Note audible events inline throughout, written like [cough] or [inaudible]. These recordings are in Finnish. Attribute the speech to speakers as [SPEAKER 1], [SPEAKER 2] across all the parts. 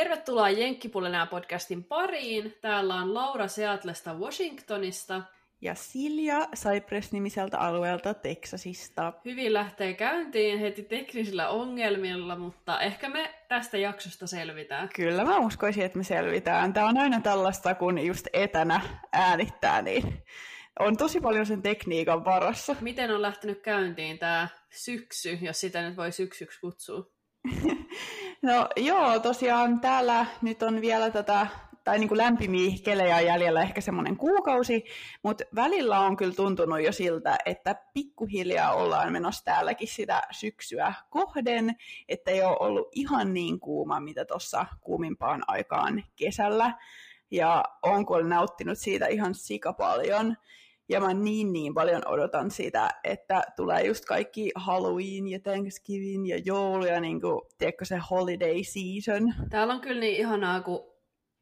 [SPEAKER 1] Tervetuloa Jenkkipulinää podcastin pariin. Täällä on Laura Seatlesta Washingtonista.
[SPEAKER 2] Ja Silja Cypress-nimiseltä alueelta Teksasista.
[SPEAKER 1] Hyvin lähtee käyntiin heti teknisillä ongelmilla, mutta ehkä me tästä jaksosta selvitään.
[SPEAKER 2] Kyllä mä uskoisin, että me selvitään. Tämä on aina tällaista, kun just etänä äänittää, niin on tosi paljon sen tekniikan varassa.
[SPEAKER 1] Miten on lähtenyt käyntiin tämä syksy, jos sitä nyt voi syksyksi kutsua? [laughs]
[SPEAKER 2] no joo, tosiaan täällä nyt on vielä tätä tai niin kuin lämpimiä kelejä jäljellä ehkä semmoinen kuukausi, mutta välillä on kyllä tuntunut jo siltä, että pikkuhiljaa ollaan menossa täälläkin sitä syksyä kohden, että ei ole ollut ihan niin kuuma, mitä tuossa kuumimpaan aikaan kesällä, ja on kyllä nauttinut siitä ihan sika paljon. Ja mä niin niin paljon odotan sitä, että tulee just kaikki Halloween ja Thanksgiving ja joulu ja niin kuin, tiedätkö, se holiday season.
[SPEAKER 1] Täällä on kyllä niin ihanaa, kun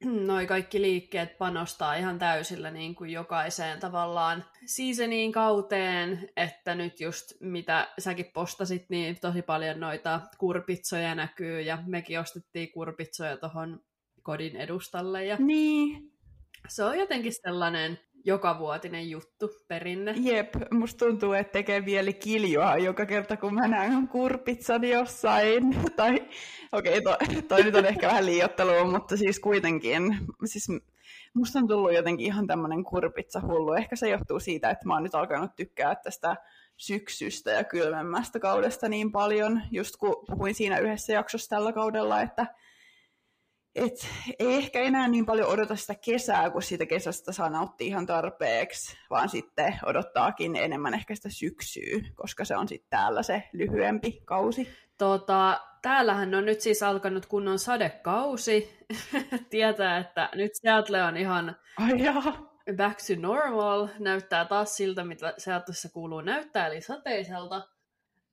[SPEAKER 1] [clears throat] noi kaikki liikkeet panostaa ihan täysillä niin kuin jokaiseen tavallaan seasoniin kauteen, että nyt just mitä säkin postasit, niin tosi paljon noita kurpitsoja näkyy ja mekin ostettiin kurpitsoja tuohon kodin edustalle. Ja
[SPEAKER 2] niin.
[SPEAKER 1] Se on jotenkin sellainen jokavuotinen juttu, perinne.
[SPEAKER 2] Jep, musta tuntuu, että tekee vielä kiljua joka kerta, kun mä näen kurpitsan jossain. [laughs] tai okei, okay, toi, toi nyt on ehkä vähän liiottelua, mutta siis kuitenkin. Siis musta on tullut jotenkin ihan tämmöinen kurpitsa hullu. Ehkä se johtuu siitä, että mä oon nyt alkanut tykkää tästä syksystä ja kylmemmästä kaudesta niin paljon, just kun puhuin siinä yhdessä jaksossa tällä kaudella, että et ei ehkä enää niin paljon odota sitä kesää, kun siitä kesästä saa nauttia ihan tarpeeksi, vaan sitten odottaakin enemmän ehkä sitä syksyä, koska se on sitten täällä se lyhyempi kausi.
[SPEAKER 1] Tota, täällähän on nyt siis alkanut kunnon sadekausi. [laughs] Tietää, että nyt Seattle on ihan
[SPEAKER 2] Ai
[SPEAKER 1] back to normal. Näyttää taas siltä, mitä Seattleissa kuuluu näyttää, eli sateiselta.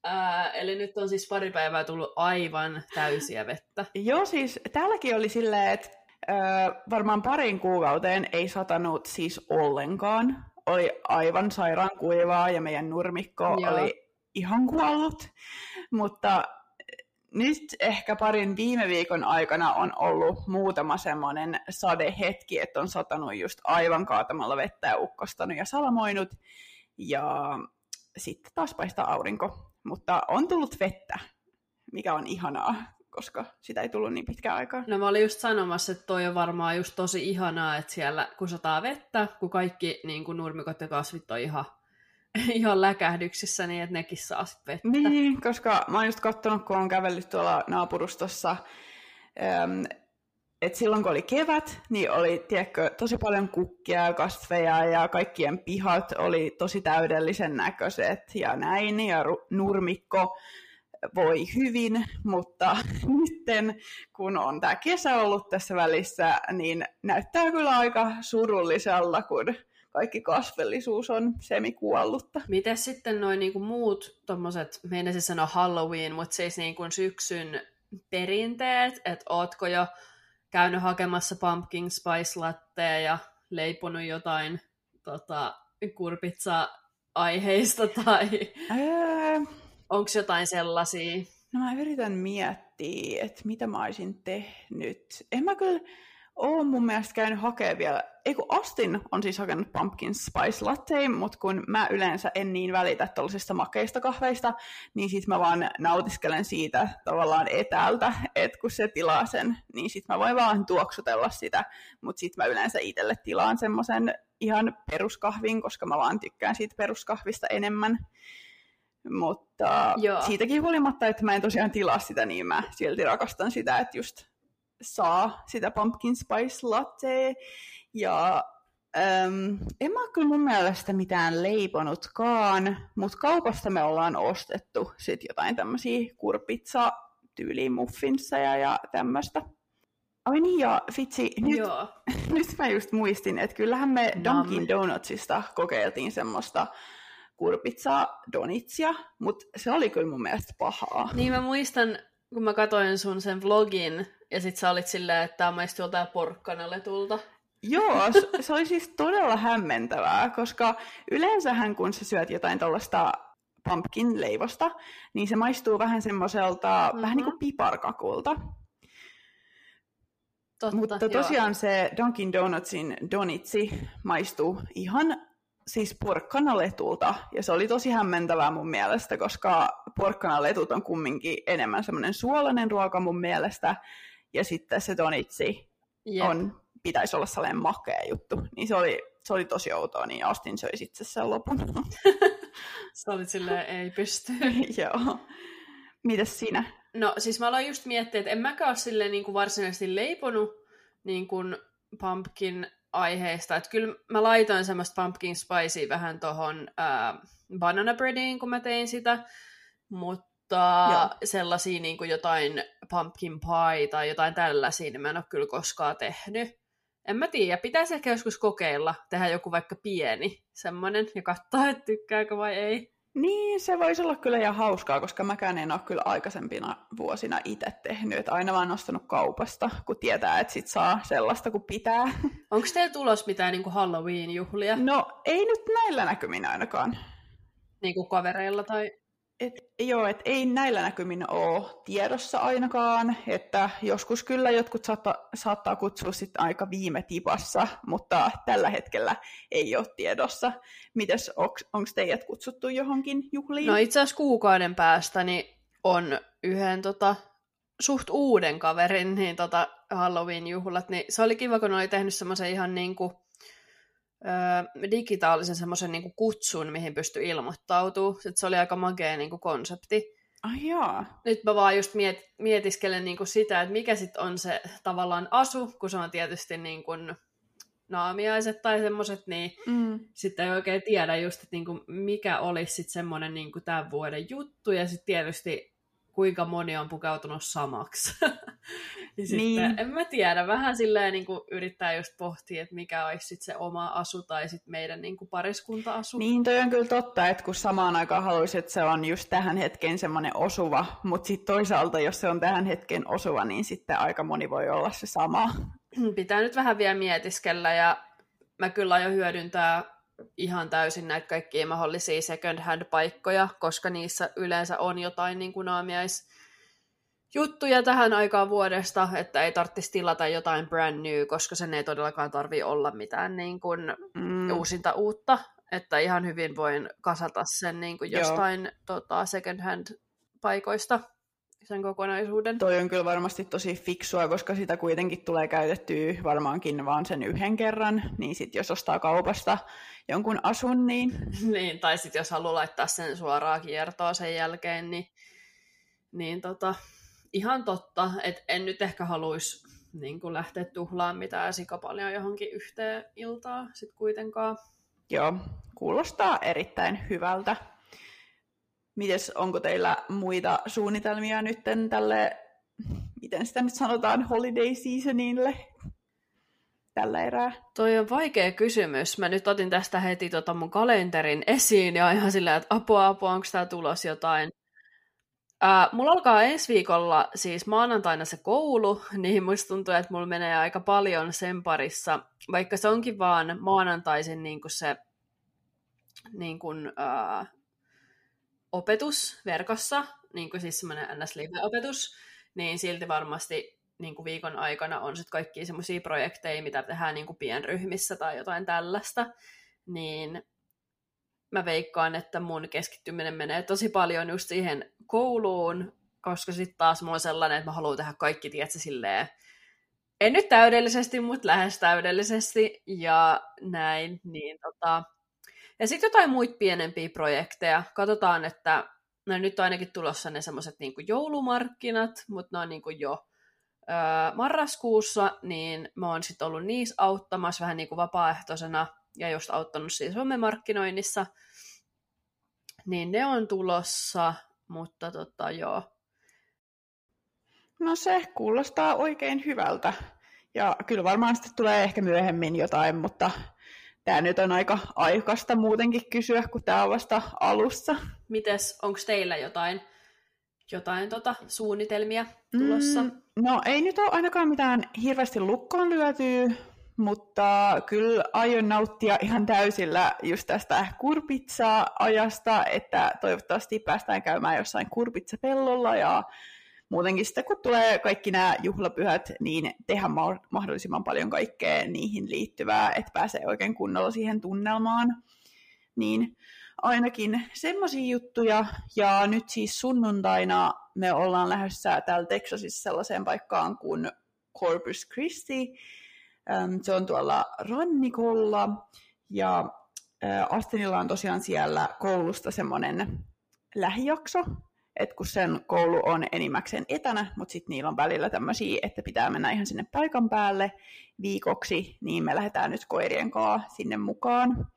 [SPEAKER 1] Ää, eli nyt on siis pari päivää tullut aivan täysiä vettä.
[SPEAKER 2] Joo, siis täälläkin oli silleen, että ää, varmaan parin kuukauteen ei satanut siis ollenkaan. Oli aivan sairaan kuivaa ja meidän nurmikko Joo. oli ihan kuollut. Mutta nyt ehkä parin viime viikon aikana on ollut muutama semmoinen sadehetki, että on satanut just aivan kaatamalla vettä ja ukkostanut ja salamoinut. Ja sitten taas paistaa aurinko. Mutta on tullut vettä, mikä on ihanaa, koska sitä ei tullut niin pitkään aikaa.
[SPEAKER 1] No mä olin just sanomassa, että toi on varmaan just tosi ihanaa, että siellä kun sataa vettä, kun kaikki niin kun nurmikot ja kasvit on ihan, [laughs] ihan läkähdyksissä, niin että nekin saa sit vettä.
[SPEAKER 2] Niin, koska mä oon just katsonut, kun on kävellyt tuolla naapurustossa, et silloin kun oli kevät, niin oli tiedätkö, tosi paljon kukkia ja kasveja ja kaikkien pihat oli tosi täydellisen näköiset ja näin ja nurmikko voi hyvin, mutta [laughs] nyt kun on tämä kesä ollut tässä välissä, niin näyttää kyllä aika surulliselta, kun kaikki kasvellisuus on semikuollutta.
[SPEAKER 1] Miten sitten noin niinku muut tuommoiset, meinasin sanoa Halloween, mutta siis niinku syksyn perinteet, että ootko jo käynyt hakemassa pumpkin spice lattea ja leiponut jotain tota, kurpitsa-aiheista [laughs] tai öö... onko jotain sellaisia?
[SPEAKER 2] No mä yritän miettiä, että mitä mä olisin tehnyt. En mä kyllä oon mun mielestä käynyt hakemaan vielä, ei kun Astin on siis hakenut pumpkin spice latte, mutta kun mä yleensä en niin välitä tällaisista makeista kahveista, niin sit mä vaan nautiskelen siitä tavallaan etäältä, että kun se tilaa sen, niin sit mä voin vaan tuoksutella sitä, mutta sit mä yleensä itselle tilaan semmoisen ihan peruskahvin, koska mä vaan tykkään siitä peruskahvista enemmän. Mutta Joo. siitäkin huolimatta, että mä en tosiaan tilaa sitä, niin mä silti rakastan sitä, että just saa sitä pumpkin spice latte. Ja äm, en mä kyllä mun mielestä mitään leiponutkaan, mutta kaupasta me ollaan ostettu sit jotain tämmöisiä kurpitsa tyyliin muffinsseja ja tämmöistä. Ai niin, ja vitsi, nyt, Joo. [laughs] nyt mä just muistin, että kyllähän me Dunkin Donutsista kokeiltiin semmoista kurpitsa donitsia, mutta se oli kyllä mun mielestä pahaa.
[SPEAKER 1] Niin mä muistan, kun mä katsoin sun sen vlogin, ja sit sä olit silleen, että tämä maistuu joltain porkkanaletulta.
[SPEAKER 2] Joo, se oli siis todella hämmentävää, koska yleensähän kun sä syöt jotain tuollaista pumpkin-leivosta, niin se maistuu vähän semmoiselta, mm-hmm. vähän niin kuin piparkakulta.
[SPEAKER 1] Totta,
[SPEAKER 2] Mutta
[SPEAKER 1] joo.
[SPEAKER 2] tosiaan se Dunkin Donutsin donitsi maistuu ihan siis porkkanaletulta, ja se oli tosi hämmentävää mun mielestä, koska porkkanaletut on kumminkin enemmän semmoinen suolainen ruoka mun mielestä, ja sitten se donitsi
[SPEAKER 1] Jep.
[SPEAKER 2] on, pitäisi olla sellainen makea juttu, niin se oli, se oli tosi outoa, niin Astin söi sitten sen lopun. [laughs]
[SPEAKER 1] Sä olit silleen, ei pysty. [laughs]
[SPEAKER 2] Joo. Mitäs sinä?
[SPEAKER 1] No siis mä aloin just miettiä, että en mäkään ole silleen niin kuin varsinaisesti leiponut niin kuin pumpkin aiheesta. Että kyllä mä laitoin semmoista pumpkin spicea vähän tohon äh, banana breadiin, kun mä tein sitä. Mutta
[SPEAKER 2] Joo.
[SPEAKER 1] sellaisia niin kuin jotain pumpkin pie tai jotain tällaisia, niin mä en ole kyllä koskaan tehnyt. En mä tiedä, pitäisi ehkä joskus kokeilla, tehdä joku vaikka pieni semmoinen ja katsoa, että tykkääkö vai ei.
[SPEAKER 2] Niin, se voisi olla kyllä ihan hauskaa, koska mäkään en ole kyllä aikaisempina vuosina itse tehnyt, että aina vaan ostanut kaupasta, kun tietää, että sit saa sellaista kuin pitää. [laughs]
[SPEAKER 1] Onko teillä tulos mitään niin kuin Halloween-juhlia?
[SPEAKER 2] No, ei nyt näillä näkymin ainakaan.
[SPEAKER 1] niin kuin kavereilla tai...
[SPEAKER 2] Et, joo, et ei näillä näkymin ole tiedossa ainakaan, että joskus kyllä jotkut saattaa, saattaa kutsua sitten aika viime tipassa, mutta tällä hetkellä ei ole tiedossa. Mites, onko teidät kutsuttu johonkin juhliin?
[SPEAKER 1] No itse asiassa kuukauden päästä niin on yhden tota, suht uuden kaverin niin tota, Halloween-juhlat, niin se oli kiva, kun oli tehnyt semmoisen ihan niinku, digitaalisen semmoisen niinku kutsun, mihin pystyi ilmoittautumaan. Sitten se oli aika makea niinku konsepti.
[SPEAKER 2] Ai jaa.
[SPEAKER 1] Nyt mä vaan just miet, mietiskelen niinku sitä, että mikä sitten on se tavallaan asu, kun se on tietysti niinku naamiaiset tai semmoiset, niin
[SPEAKER 2] Mm.
[SPEAKER 1] sitten ei oikein tiedä just, että niinku mikä olisi sitten semmoinen niinku tämän vuoden juttu, ja sitten tietysti kuinka moni on pukeutunut samaksi. [laughs] niin sitten,
[SPEAKER 2] Niin.
[SPEAKER 1] en mä tiedä, vähän silleen niinku yrittää just pohtia, että mikä olisi sitten se oma asu tai sitten meidän niinku pariskunta-asu.
[SPEAKER 2] Niin, toi on kyllä totta, että kun samaan aikaan haluaisit, että se on just tähän hetkeen semmoinen osuva, mutta sitten toisaalta, jos se on tähän hetken osuva, niin sitten aika moni voi olla se sama.
[SPEAKER 1] Pitää nyt vähän vielä mietiskellä, ja mä kyllä aion hyödyntää ihan täysin näitä kaikkia mahdollisia second hand paikkoja, koska niissä yleensä on jotain niin kuin naamiais juttuja tähän aikaan vuodesta, että ei tarvitsisi tilata jotain brand new, koska sen ei todellakaan tarvi olla mitään niin kuin
[SPEAKER 2] Mm.
[SPEAKER 1] uusinta uutta, että ihan hyvin voin kasata sen niin kuin
[SPEAKER 2] Joo.
[SPEAKER 1] jostain tota, second hand paikoista sen kokonaisuuden.
[SPEAKER 2] Toi on kyllä varmasti tosi fiksua, koska sitä kuitenkin tulee käytettyä varmaankin vaan sen yhden kerran, niin sitten jos ostaa kaupasta jonkun asun, niin [laughs]
[SPEAKER 1] niin, tai sitten jos haluaa laittaa sen suoraan kiertoon sen jälkeen, niin, niin tota, ihan totta, että en nyt ehkä haluaisi niin kuin lähteä tuhlaamaan mitään sika paljon johonkin yhteen iltaan sit kuitenkaan.
[SPEAKER 2] joo, kuulostaa erittäin hyvältä. Mites, onko teillä muita suunnitelmia nyt tälle, miten sitä nyt sanotaan, holiday seasonille tällä erää?
[SPEAKER 1] Toi on vaikea kysymys. Mä nyt otin tästä heti tota mun kalenterin esiin ja ihan silleen, että apua, apua, onko tää tulos jotain. Ää, mulla alkaa ensi viikolla siis maanantaina se koulu, [laughs] niin musta tuntuu, että mulla menee aika paljon sen parissa, vaikka se onkin vaan maanantaisin niin kuin se niin kuin, ää, opetus verkossa, niin kuin siis semmoinen NS-live-opetus, niin silti varmasti niin kuin viikon aikana on sitten kaikki semmoisia projekteja, mitä tehdään niin kuin pienryhmissä tai jotain tällaista, niin mä veikkaan, että mun keskittyminen menee tosi paljon just siihen kouluun, koska sitten taas mulla on sellainen, että mä haluan tehdä kaikki, tiedätkö, silleen, en nyt täydellisesti, mutta lähes täydellisesti ja näin, niin tota... Ja sitten jotain muita pienempiä projekteja. Katsotaan, että no nyt on ainakin tulossa ne semmoiset niin joulumarkkinat, mutta ne on niin kuin jo öö, marraskuussa, niin mä oon sitten ollut niissä auttamassa vähän niin kuin vapaaehtoisena ja just auttanut siis somemarkkinoinnissa. Niin ne on tulossa, mutta tota joo.
[SPEAKER 2] No se kuulostaa oikein hyvältä. Ja kyllä varmaan sitten tulee ehkä myöhemmin jotain, mutta tämä nyt on aika aikaista muutenkin kysyä, kun tämä on vasta alussa.
[SPEAKER 1] Mites, onko teillä jotain, jotain tota, suunnitelmia tulossa?
[SPEAKER 2] Mm, no ei nyt ole ainakaan mitään hirveästi lukkoon lyötyä, mutta kyllä aion nauttia ihan täysillä just tästä kurpitsa-ajasta, että toivottavasti päästään käymään jossain kurpitsapellolla ja muutenkin sitten kun tulee kaikki nämä juhlapyhät, niin tehdä mahdollisimman paljon kaikkea niihin liittyvää, että pääsee oikein kunnolla siihen tunnelmaan. Niin ainakin semmoisia juttuja. Ja nyt siis sunnuntaina me ollaan lähdössä täällä Texasissa sellaiseen paikkaan kuin Corpus Christi. Se on tuolla rannikolla. Ja Astinilla on tosiaan siellä koulusta semmoinen lähijakso, että kun sen koulu on enimmäkseen etänä, mutta sitten niillä on välillä tämmöisiä, että pitää mennä ihan sinne paikan päälle viikoksi, niin me lähdetään nyt koirien kanssa sinne mukaan.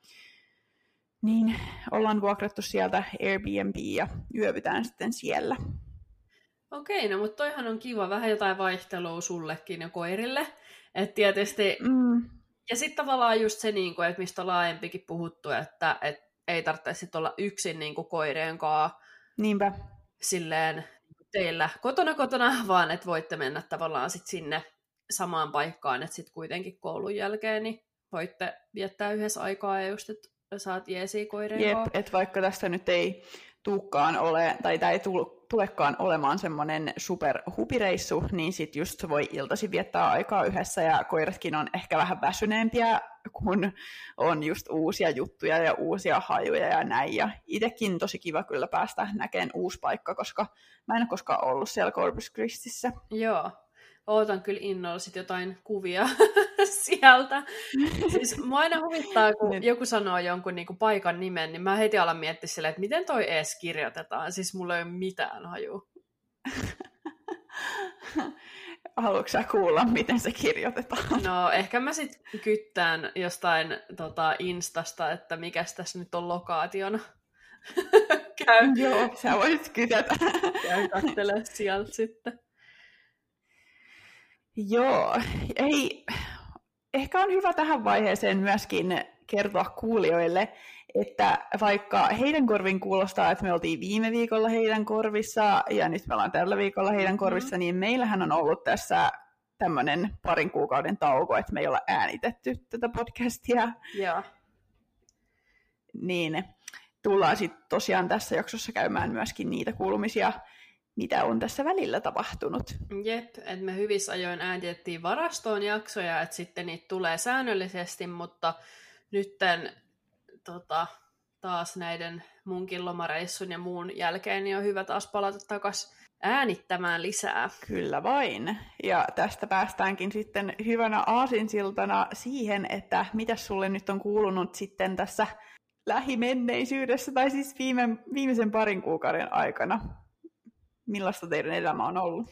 [SPEAKER 2] Niin ollaan vuokrattu sieltä Airbnb ja yövytään sitten siellä.
[SPEAKER 1] Okei, no mutta toihan on kiva, vähän jotain vaihtelua sullekin ja koirille. Että tietysti,
[SPEAKER 2] mm.
[SPEAKER 1] ja sitten tavallaan just se, niin kuin, että mistä on laajempikin puhuttu, että et ei tarvitse olla yksin niin kuin koirien kanssa.
[SPEAKER 2] Niinpä.
[SPEAKER 1] Silleen teillä kotona kotona, vaan että voitte mennä tavallaan sit sinne samaan paikkaan, että sitten kuitenkin koulun jälkeen niin voitte viettää yhdessä aikaa ja just, että saat jeesiä koireen
[SPEAKER 2] Jep, että vaikka tästä nyt ei tuukkaan ole, tai tämä ei tulekaan olemaan semmoinen superhupireissu, niin sitten just voi iltasi viettää aikaa yhdessä, ja koiratkin on ehkä vähän väsyneempiä, kun on just uusia juttuja ja uusia hajuja ja näin, ja itsekin tosi kiva kyllä päästä näkemään uusi paikka, koska mä en ole koskaan ollut siellä Corpus Christissä.
[SPEAKER 1] Joo, ootan kyllä innolla sit jotain kuvia [laughs] sieltä. Siis mua aina huvittaa, kun niin. joku sanoo jonkun niinku paikan nimen, niin mä heti alan miettiä silleen, että miten toi edes kirjoitetaan. Siis mulla ei ole mitään haju. [laughs]
[SPEAKER 2] Haluatko sä kuulla, miten se kirjoitetaan?
[SPEAKER 1] No, ehkä mä sit kyttään jostain tota, Instasta, että mikä tässä nyt on lokaationa. [laughs]
[SPEAKER 2] Käy. Joo, sä voisit kytätä.
[SPEAKER 1] Käy katselemaan sieltä sitten.
[SPEAKER 2] Joo, ei, ehkä on hyvä tähän vaiheeseen myöskin kertoa kuulijoille, että vaikka heidän korvin kuulostaa, että me oltiin viime viikolla heidän korvissa ja nyt me ollaan tällä viikolla heidän mm-hmm. korvissa, mm-hmm. niin meillähän on ollut tässä tämmöinen parin kuukauden tauko, että me ei olla äänitetty tätä podcastia.
[SPEAKER 1] Joo.
[SPEAKER 2] Niin tullaan sitten tosiaan tässä jaksossa käymään myöskin niitä kuulumisia mitä on tässä välillä tapahtunut.
[SPEAKER 1] Jep, että me hyvissä ajoin äänitettiin varastoon jaksoja, että sitten niitä tulee säännöllisesti, mutta nytten tota, taas näiden munkin lomareissun ja muun jälkeen niin on hyvä taas palata takaisin äänittämään lisää.
[SPEAKER 2] Kyllä vain. Ja tästä päästäänkin sitten hyvänä aasinsiltana siihen, että mitä sulle nyt on kuulunut sitten tässä lähimenneisyydessä, tai siis viime, viimeisen parin kuukauden aikana millaista teidän elämä on ollut?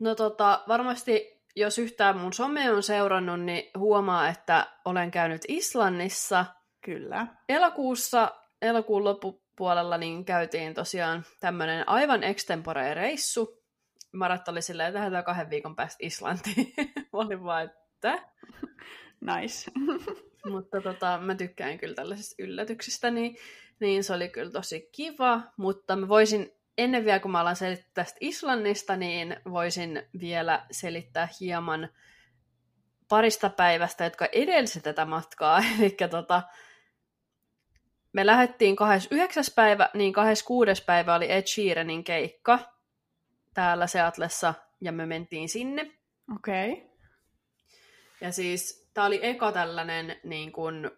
[SPEAKER 1] No tota, varmasti jos yhtään mun some on seurannut, niin huomaa, että olen käynyt Islannissa.
[SPEAKER 2] Kyllä.
[SPEAKER 1] Elokuussa, elokuun loppupuolella, niin käytiin tosiaan tämmöinen aivan extempore reissu. Marat oli silleen, että lähdetään kahden viikon päästä Islantiin. [laughs] Mä olin vaan, että...
[SPEAKER 2] Nice. [laughs]
[SPEAKER 1] mutta tota, mä tykkään kyllä tällaisista yllätyksistä, niin, niin se oli kyllä tosi kiva, mutta mä voisin ennen vielä, kun mä alan selittää tästä Islannista, niin voisin vielä selittää hieman parista päivästä, jotka edelsi tätä matkaa. [laughs] Eli tota, me lähdettiin 29. päivä, niin 26. päivä oli Ed Sheeranin keikka täällä Seatlessa, ja me mentiin sinne.
[SPEAKER 2] Okei. Okay.
[SPEAKER 1] Ja siis tämä oli eka tällainen, niin kuin,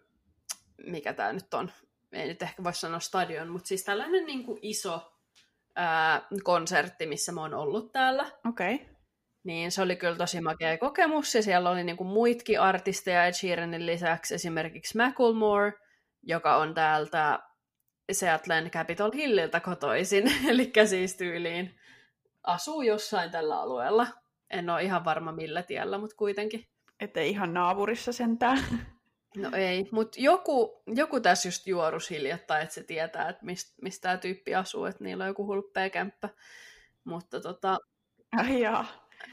[SPEAKER 1] mikä tämä nyt on, ei nyt ehkä voi sanoa stadion, mutta siis tällainen niin kuin iso ää, konsertti, missä mä oon ollut täällä.
[SPEAKER 2] Okei. Okay.
[SPEAKER 1] Niin se oli kyllä tosi makea kokemus, ja siellä oli niinku muitkin artisteja Ed Sheeranin lisäksi, esimerkiksi Macklemore, joka on täältä Seattlen Capitol Hilliltä kotoisin, [laughs] eli siis tyyliin asuu jossain tällä alueella. En ole ihan varma millä tiellä, mutta kuitenkin.
[SPEAKER 2] Että ihan naapurissa sentään. [laughs]
[SPEAKER 1] No ei, mutta joku, joku tässä just juorus hiljattain, että se tietää, että mistä mist tämä tyyppi asuu, että niillä on joku hulppea kämppä. Mutta tota...
[SPEAKER 2] Ai jaa.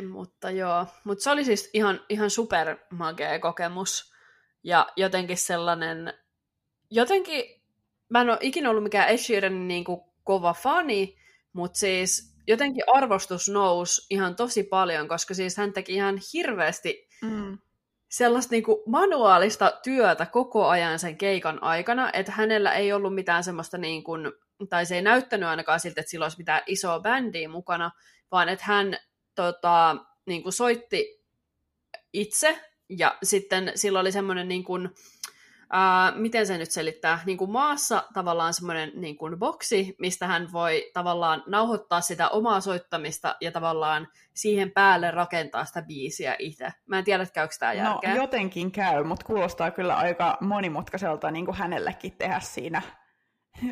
[SPEAKER 1] Mutta joo, mutta se oli siis ihan, ihan super magea kokemus. Ja jotenkin sellainen, jotenkin, mä en ole ikinä ollut mikään Ed Sheeranin niin kuin kova fani, mutta siis jotenkin arvostus nousi ihan tosi paljon, koska siis hän teki ihan hirveästi
[SPEAKER 2] mm
[SPEAKER 1] sellaista niin kuin manuaalista työtä koko ajan sen keikan aikana, että hänellä ei ollut mitään semmoista, niin kuin, tai se ei näyttänyt ainakaan siltä, että sillä olisi mitään isoa bändiä mukana, vaan että hän tota, niin kuin soitti itse, ja sitten sillä oli semmoinen niin kuin, ää, miten se nyt selittää, niin kuin maassa tavallaan semmoinen niin kuin boksi, mistä hän voi tavallaan nauhoittaa sitä omaa soittamista ja tavallaan siihen päälle rakentaa sitä biisiä itse. Mä en tiedä, että käykö tämä järkeä.
[SPEAKER 2] No jotenkin käy, mutta kuulostaa kyllä aika monimutkaiselta niin kuin hänellekin tehdä siinä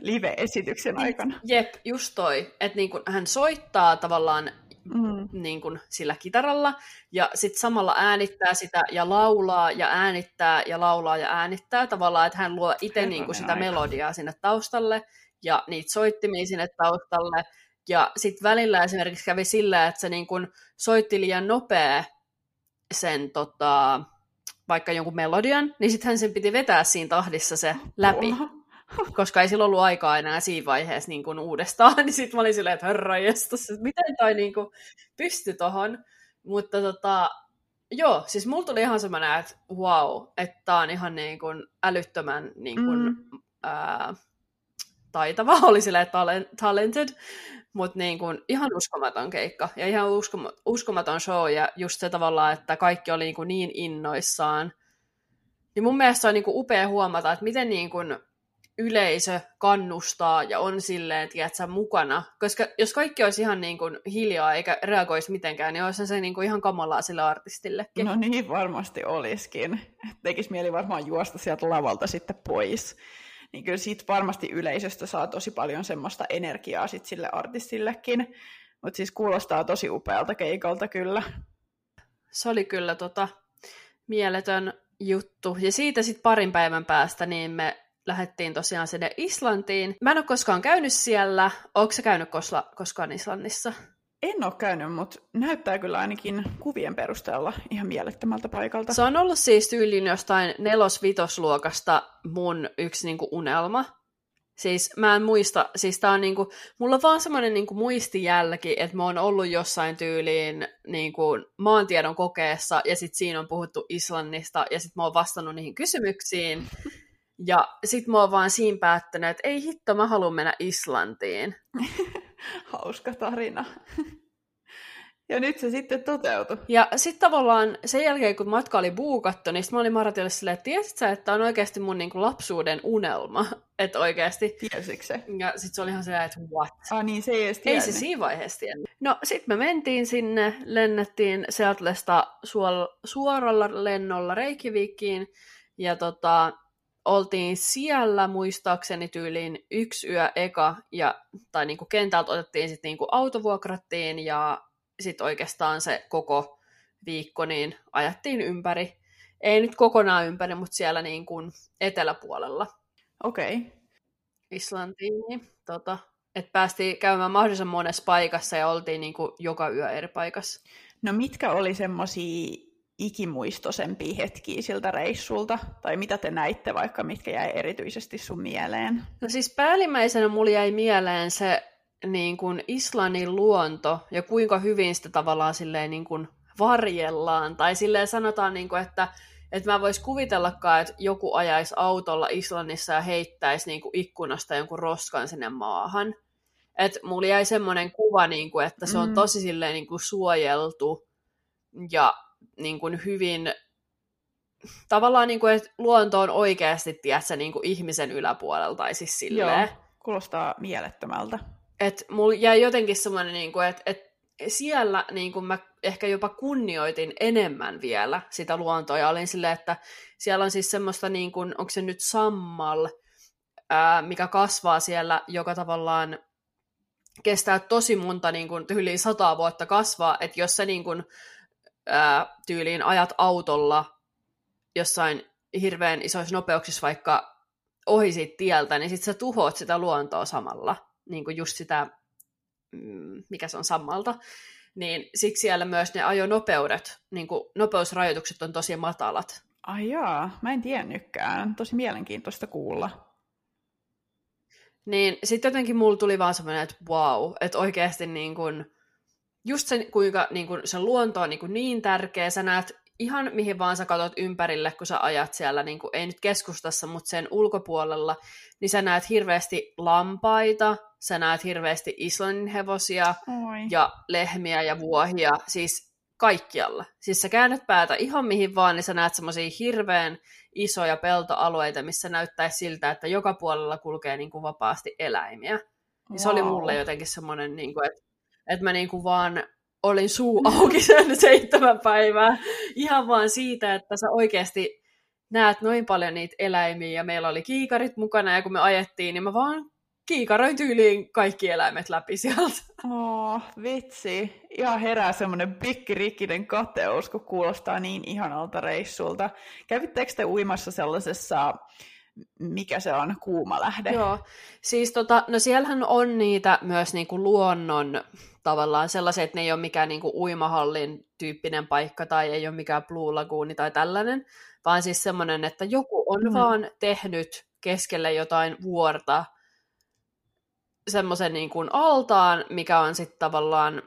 [SPEAKER 2] live-esityksen aikana.
[SPEAKER 1] Jep, just toi, että niin hän soittaa tavallaan mm. niin kuin sillä kitaralla, ja sitten samalla äänittää sitä ja laulaa ja äänittää ja laulaa ja äänittää tavallaan, että hän luo itse niin kuin sitä aika. melodiaa sinne taustalle ja niitä soittimia sinne taustalle, ja sitten välillä esimerkiksi kävi sillä, että se niin kuin soitti liian nopea sen tota, vaikka jonkun melodian, niin sitten hän sen piti vetää siinä tahdissa se läpi. Oha [laughs] koska ei silloin ollut aikaa enää siinä vaiheessa niin kuin uudestaan, [laughs] niin sitten mä olin silleen, että herra jestas, että miten toi niin kuin pystyi tohon. Mutta tota, joo, siis mulla tuli ihan semmoinen, että wow, että tää on ihan niin kuin älyttömän niin kuin, mm. ää, taitava, [laughs] oli silleen talent, talented, mutta niin kuin ihan uskomaton keikka ja ihan uskomaton show ja just se tavallaan, että kaikki oli niin, kuin niin innoissaan. Niin mun mielestä se on niin kuin upea huomata, että miten niin kuin yleisö kannustaa ja on silleen, tiedätkö, mukana. Koska jos kaikki olisi ihan niin kuin hiljaa eikä reagoisi mitenkään, niin olisi se niin kuin ihan kamalaa sille artistillekin.
[SPEAKER 2] No niin, varmasti olisikin. Tekisi mieli varmaan juosta sieltä lavalta sitten pois. Niin kyllä siitä varmasti yleisöstä saa tosi paljon semmoista energiaa sit sille artistillekin. Mutta siis kuulostaa tosi upealta keikalta kyllä.
[SPEAKER 1] Se oli kyllä tota, mieletön juttu. Ja siitä sitten parin päivän päästä niin me lähdettiin tosiaan sinne Islantiin. Mä en ole koskaan käynyt siellä. Onko se käynyt kosla, koskaan Islannissa?
[SPEAKER 2] En ole käynyt, mutta näyttää kyllä ainakin kuvien perusteella ihan mielettömältä paikalta.
[SPEAKER 1] Se on ollut siis tyyliin jostain nelos-vitosluokasta mun yksi niinku unelma. Siis mä en muista, siis tää on niinku, mulla on vaan semmoinen niinku muistijälki, että mä oon ollut jossain tyyliin niinku maantiedon kokeessa, ja sit siinä on puhuttu Islannista, ja sit mä oon vastannut niihin kysymyksiin, ja sit mä oon vaan siinä päättänyt, että ei hitto, mä haluan mennä Islantiin. [laughs]
[SPEAKER 2] Hauska tarina. [laughs] ja nyt se sitten toteutui.
[SPEAKER 1] Ja sitten tavallaan sen jälkeen, kun matka oli buukattu, niin mä olin Maratille silleen, että tiesit sä, että on oikeasti mun niinku lapsuuden unelma. [laughs] Että oikeasti.
[SPEAKER 2] Tiesitkö se?
[SPEAKER 1] Ja sitten se oli ihan se, että what?
[SPEAKER 2] Ah niin, se ei edes
[SPEAKER 1] Ei se siinä vaiheessa tiennyt. No sitten me mentiin sinne, lennettiin Seatlesta suoralla lennolla Reykjavikiin. Ja tota, oltiin siellä muistaakseni tyyliin yksi yö eka, ja, tai niinku kentältä otettiin sitten niinku autovuokrattiin, ja sitten oikeastaan se koko viikko niin ajattiin ympäri. Ei nyt kokonaan ympäri, mutta siellä niin kuin eteläpuolella.
[SPEAKER 2] Okei. Okay.
[SPEAKER 1] Islantiin, niin, tota, että päästiin käymään mahdollisimman monessa paikassa ja oltiin niin kuin joka yö eri paikassa.
[SPEAKER 2] No mitkä oli semmoisia ikimuistoisempia hetkiä siltä reissulta? Tai mitä te näitte vaikka, mitkä jäi erityisesti sun mieleen?
[SPEAKER 1] No siis päällimmäisenä mulla jäi mieleen se niin kuin Islannin luonto ja kuinka hyvin sitä tavallaan silleen niin kuin varjellaan. Tai silleen sanotaan, niin kuin, että, että mä vois kuvitellakaan, että joku ajaisi autolla Islannissa ja heittäisi niin kuin ikkunasta jonkun roskan sinne maahan. Että mulla jäi semmoinen kuva, niin kuin, että se on mm. tosi silleen niin kuin suojeltu ja niin kuin hyvin tavallaan, niin kuin, että luonto on oikeasti tiedätkö, niin kuin ihmisen yläpuolella, tai siis silleen. Joo,
[SPEAKER 2] kuulostaa mielettömältä.
[SPEAKER 1] Et mulla jäi jotenkin semmoinen, niin kuin, että, että siellä niin kuin mä ehkä jopa kunnioitin enemmän vielä sitä luontoa, ja olin silleen, että siellä on siis semmoista, niin kuin, onko se nyt sammal, ää, mikä kasvaa siellä, joka tavallaan kestää tosi monta niin kuin, yli sataa vuotta kasvaa, että jos sä niin kuin, ää, tyyliin ajat autolla jossain hirveän isoissa nopeuksissa vaikka ohi siitä tieltä, niin sitten sä tuhoat sitä luontoa samalla, niin kuin just sitä, mm, mikä se on sammalta, niin siksi siellä myös ne ajonopeudet, niin kuin nopeusrajoitukset on tosi matalat.
[SPEAKER 2] Ai jaa, mä en tiennytkään. Tosi mielenkiintoista kuulla.
[SPEAKER 1] Niin sitten jotenkin mulla tuli vaan semmoinen, että wow, että oikeasti niin kuin, just se, kuinka niin kuin, se luonto on niin, kuin niin tärkeä, sä näet ihan mihin vaan sä katot ympärille, kun sä ajat siellä, niin kuin, ei nyt keskustassa, mutta sen ulkopuolella, niin sä näet hirveästi lampaita, sä näet hirveästi Islannin hevosia
[SPEAKER 2] Oi.
[SPEAKER 1] ja lehmiä ja vuohia, siis kaikkialla. Siis sä käännät päätä ihan mihin vaan, niin sä näet semmoisia hirveän isoja peltoalueita, missä näyttäisi siltä, että joka puolella kulkee niin kuin vapaasti eläimiä. Wow. Se oli mulle jotenkin semmoinen, niin kuin, että, että mä niin kuin vaan olin suu [laughs] auki sen seitsemän päivää. Ihan vaan siitä, että sä oikeasti näet noin paljon niitä eläimiä ja meillä oli kiikarit mukana ja kun me ajettiin, niin mä vaan kiikaroin tyyliin kaikki eläimet läpi sieltä.
[SPEAKER 2] Oh, vitsi. Ihan herää semmoinen pikkirikkinen kateus, kun kuulostaa niin ihanalta reissulta. Kävittekö te uimassa sellaisessa, mikä se on, kuuma lähde?
[SPEAKER 1] Joo, siis tota, no siellähän on niitä myös niinku luonnon tavallaan sellaisia, että ne ei ole mikään niinku uimahallin tyyppinen paikka tai ei ole mikään Blue Lagooni tai tällainen, vaan siis semmoinen, että joku on mm. vaan tehnyt keskelle jotain vuorta semmoisen niin kuin altaan, mikä on sitten tavallaan,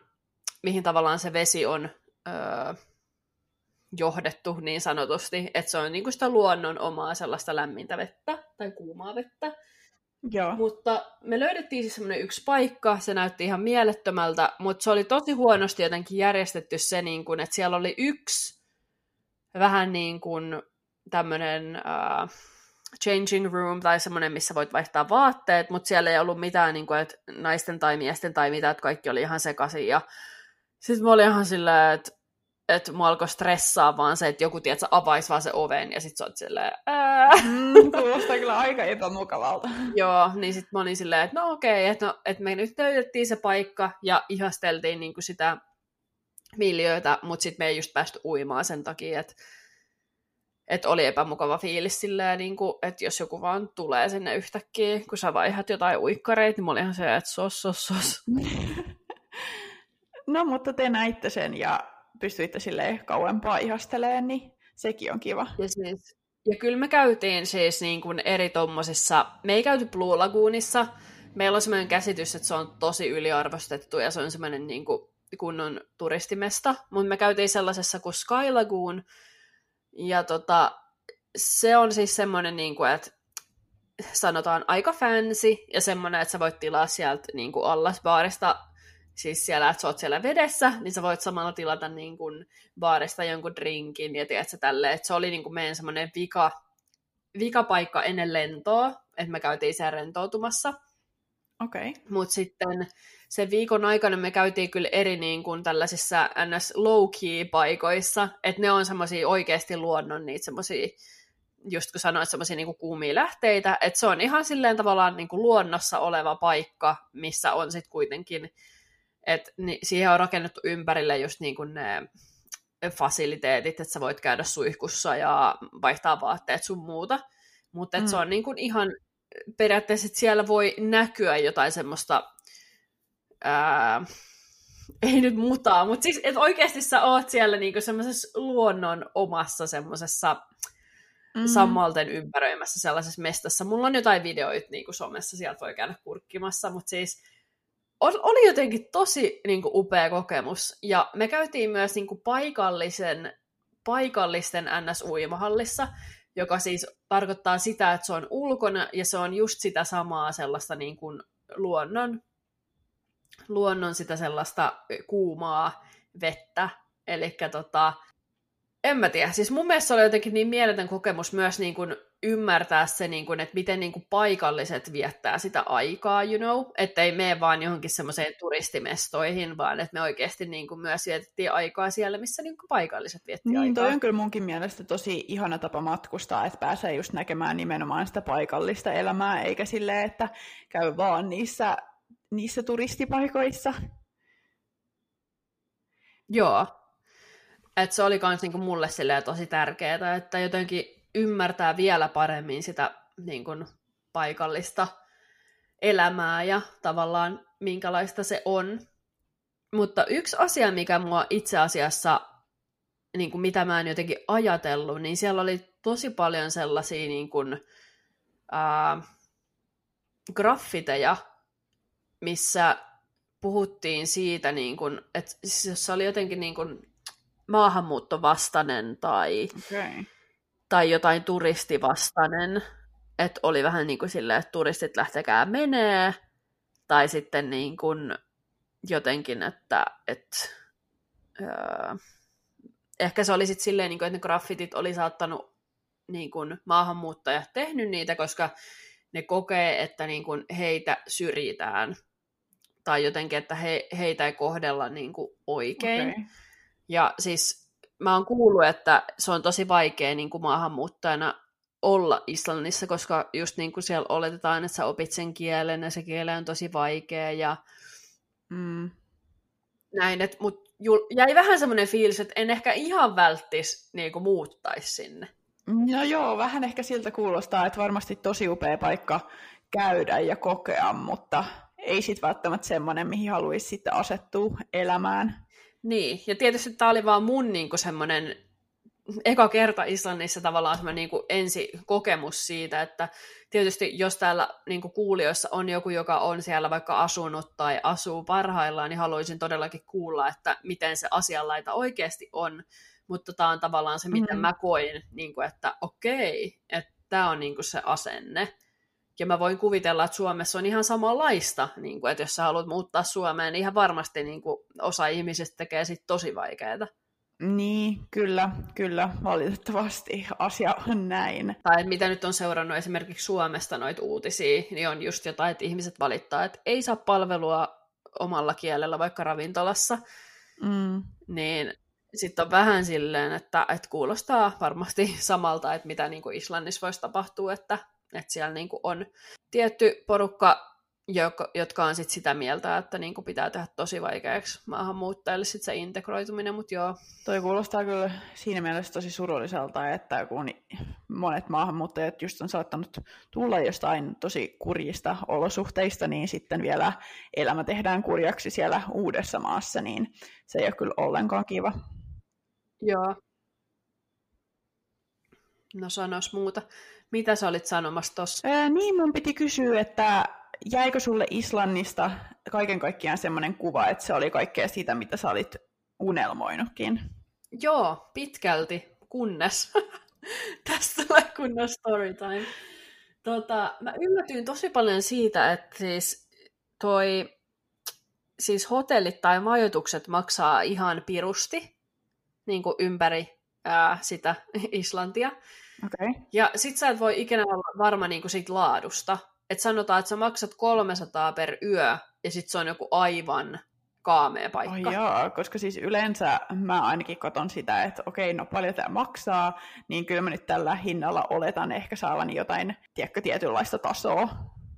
[SPEAKER 1] mihin tavallaan se vesi on öö, johdettu niin sanotusti, että se on niin kuin sitä luonnon omaa sellaista lämmintä vettä tai kuumaa vettä.
[SPEAKER 2] Joo.
[SPEAKER 1] Mutta me löydettiin siis semmoinen yksi paikka, se näytti ihan mielettömältä, mutta se oli tosi huonosti jotenkin järjestetty se, niin kuin, että siellä oli yksi vähän niin kuin tämmöinen... Äh, changing room tai semmoinen, missä voit vaihtaa vaatteet, mutta siellä ei ollut mitään niin kuin, että naisten tai miesten tai mitä, että kaikki oli ihan sekaisin. Ja sitten mä olin ihan silleen, että että mua alkoi stressaa vaan se, että joku, tiedät, avaisi vaan se oven ja sitten sä oot silleen, ää.
[SPEAKER 2] Mm, kuulostaa kyllä aika epämukavalta.
[SPEAKER 1] Joo, niin sitten mä olin silleen, että no okei, okay, että no, et me nyt löydettiin se paikka ja ihasteltiin niin kuin sitä miljöötä, mutta sitten me ei just päästy uimaan sen takia, että että oli epämukava fiilis silleen, niin kuin, että jos joku vaan tulee sinne yhtäkkiä, kun sä vaihat jotain uikkareita, niin mä olin ihan se, että sos, sos, sos. [laughs]
[SPEAKER 2] no, mutta te näitte sen ja pystyitte sille kauempaa ihasteleen, niin sekin on kiva.
[SPEAKER 1] Ja, siis, ja kyllä me käytiin siis niin kuin eri tommosissa, me ei käyty Blue Lagoonissa, meillä on sellainen käsitys, että se on tosi yliarvostettu ja se on semmoinen niin kuin kunnon turistimesta, mutta me käytiin sellaisessa kuin Sky Lagoon, ja tota, se on siis semmoinen, niin kuin, että sanotaan aika fancy ja semmoinen, että sä voit tilaa sieltä niin kuin allasbaarista, siis siellä, että sä oot siellä vedessä, niin sä voit samalla tilata niin kuin baarista jonkun drinkin ja tiedätkö tälleen, että se oli niin kuin meidän semmoinen vika, vikapaikka ennen lentoa, että me käytiin siellä rentoutumassa.
[SPEAKER 2] Okei. Okay.
[SPEAKER 1] Mutta sitten sen viikon aikana me käytiin kyllä eri niin kuin tällaisissa ns. low-key-paikoissa, että ne on semmoisia oikeasti luonnon niitä semmoisia, just kun sanoit, semmoisia niin kuumia lähteitä, että se on ihan silleen tavallaan niin kuin luonnossa oleva paikka, missä on sitten kuitenkin, että niin, siihen on rakennettu ympärille just niin kuin ne fasiliteetit, että sä voit käydä suihkussa ja vaihtaa vaatteet sun muuta, mutta mm. se on niin kuin ihan periaatteessa, että siellä voi näkyä jotain semmoista ää, ei nyt mutaa, mutta siis, että oikeasti sä oot siellä niinku semmoisessa luonnon omassa semmoisessa mm-hmm. sammalten ympäröimässä sellaisessa mestassa. Mulla on jotain videoita niinku somessa, sieltä voi käydä kurkkimassa, mutta siis oli jotenkin tosi niinku upea kokemus. Ja me käytiin myös niinku paikallisen, paikallisten NS-uimahallissa, joka siis tarkoittaa sitä, että se on ulkona ja se on just sitä samaa sellaista niin kuin luonnon luonnon sitä sellaista kuumaa vettä. Eli tota, en mä tiedä, siis mun mielestä oli jotenkin niin mieletön kokemus myös niin kuin ymmärtää se, niin kuin, että miten niin kuin paikalliset viettää sitä aikaa, you know, että ei mene vaan johonkin semmoiseen turistimestoihin, vaan että me oikeasti niin kuin myös vietettiin aikaa siellä, missä niin kuin paikalliset vietti niin, aikaa.
[SPEAKER 2] toi on kyllä munkin mielestä tosi ihana tapa matkustaa, että pääsee just näkemään nimenomaan sitä paikallista elämää, eikä silleen, että käy vaan niissä niissä turistipaikoissa.
[SPEAKER 1] Joo. Et se oli myös niinku mulle tosi tärkeää, että jotenkin ymmärtää vielä paremmin sitä niinku, paikallista elämää ja tavallaan minkälaista se on. Mutta yksi asia, mikä mua itse asiassa, niin kuin mitä mä en jotenkin ajatellut, niin siellä oli tosi paljon sellaisia niin kuin, ää, graffiteja, missä puhuttiin siitä, niin kun, että siis se oli jotenkin niin kun, maahanmuuttovastainen tai,
[SPEAKER 2] Okay.
[SPEAKER 1] tai jotain turistivastainen. Että oli vähän niin kuin silleen, että turistit lähtekää menee, tai sitten niin kuin jotenkin, että, että öö, ehkä se oli sitten silleen, niin kuin, että ne graffitit oli saattanut niin kuin maahanmuuttajat tehnyt niitä, koska ne kokee, että niin kuin heitä syrjitään tai jotenkin, että he, heitä ei kohdella niin kuin oikein.
[SPEAKER 2] Okay.
[SPEAKER 1] Ja siis mä oon kuullut, että se on tosi vaikea niin kuin maahanmuuttajana olla Islannissa, koska just niin kuin siellä oletetaan, että sä opit sen kielen ja se kieli on tosi vaikea ja
[SPEAKER 2] Mm.
[SPEAKER 1] näin, et, mut jul, jäi vähän semmoinen fiilis, että en ehkä ihan välttis niin kuin muuttaisi sinne.
[SPEAKER 2] No joo, vähän ehkä siltä kuulostaa, että varmasti tosi upea paikka käydä ja kokea, mutta ei sitten välttämättä semmoinen, mihin haluaisi sitten asettua elämään.
[SPEAKER 1] Niin, ja tietysti tämä oli vaan mun niinku semmoinen eka kerta Islannissa tavallaan semmoinen niinku ensi kokemus siitä, että tietysti jos täällä niinku kuulijoissa on joku, joka on siellä vaikka asunut tai asuu parhaillaan, niin haluaisin todellakin kuulla, että miten se asianlaita oikeasti on, mutta tämä on tavallaan se, miten
[SPEAKER 2] Mm.
[SPEAKER 1] mä koin, niinku, että okei, että tämä on niinku se asenne. Ja mä voin kuvitella, että Suomessa on ihan samanlaista, niin kuin, että jos sä haluat muuttaa Suomeen, niin ihan varmasti niin kuin, osa ihmisistä tekee sit tosi vaikeaa.
[SPEAKER 2] Niin, kyllä, kyllä, valitettavasti asia on näin.
[SPEAKER 1] Tai mitä nyt on seurannut esimerkiksi Suomesta noita uutisia, niin on just jotain, että ihmiset valittaa, että ei saa palvelua omalla kielellä vaikka ravintolassa,
[SPEAKER 2] Mm.
[SPEAKER 1] niin sitten on vähän silleen, että, että kuulostaa varmasti samalta, että mitä niin kuin Islannissa voisi tapahtua, että, että siellä niin kuin on tietty porukka, jotka on sit sitä mieltä, että niin kuin pitää tehdä tosi vaikeaksi maahanmuuttajille sit se integroituminen, mutta joo,
[SPEAKER 2] Toi kuulostaa kyllä siinä mielessä tosi surulliselta, että kun monet maahanmuuttajat just on saattanut tulla jostain tosi kurjista olosuhteista, niin sitten vielä elämä tehdään kurjaksi siellä uudessa maassa, niin se ei ole kyllä ollenkaan kiva.
[SPEAKER 1] joo. No sanos muuta. Mitä sä olit sanomassa tossa?
[SPEAKER 2] Ää, niin, mun piti kysyä, että jäikö sulle Islannista kaiken kaikkiaan semmoinen kuva, että se oli kaikkea sitä, mitä sä olit unelmoinutkin?
[SPEAKER 1] Joo, pitkälti, kunnes. [laughs] Tästä tulee kunnon storytime. Tota, mä yllätyin tosi paljon siitä, että siis toi, siis hotellit tai majoitukset maksaa ihan pirusti niin kuin ympäri ää, sitä [laughs] Islantia.
[SPEAKER 2] Okei. Okay.
[SPEAKER 1] Ja sit sä et voi ikinä olla varma niin kuin siitä laadusta. Että sanotaan, että sä maksat 300 per yö, ja sit se on joku aivan kaamea paikka.
[SPEAKER 2] Oh, joo, koska siis yleensä mä ainakin katon sitä, että okei, no paljon tämä maksaa, niin kyllä mä nyt tällä hinnalla oletan ehkä saavani jotain, tiedätkö, tietynlaista tasoa.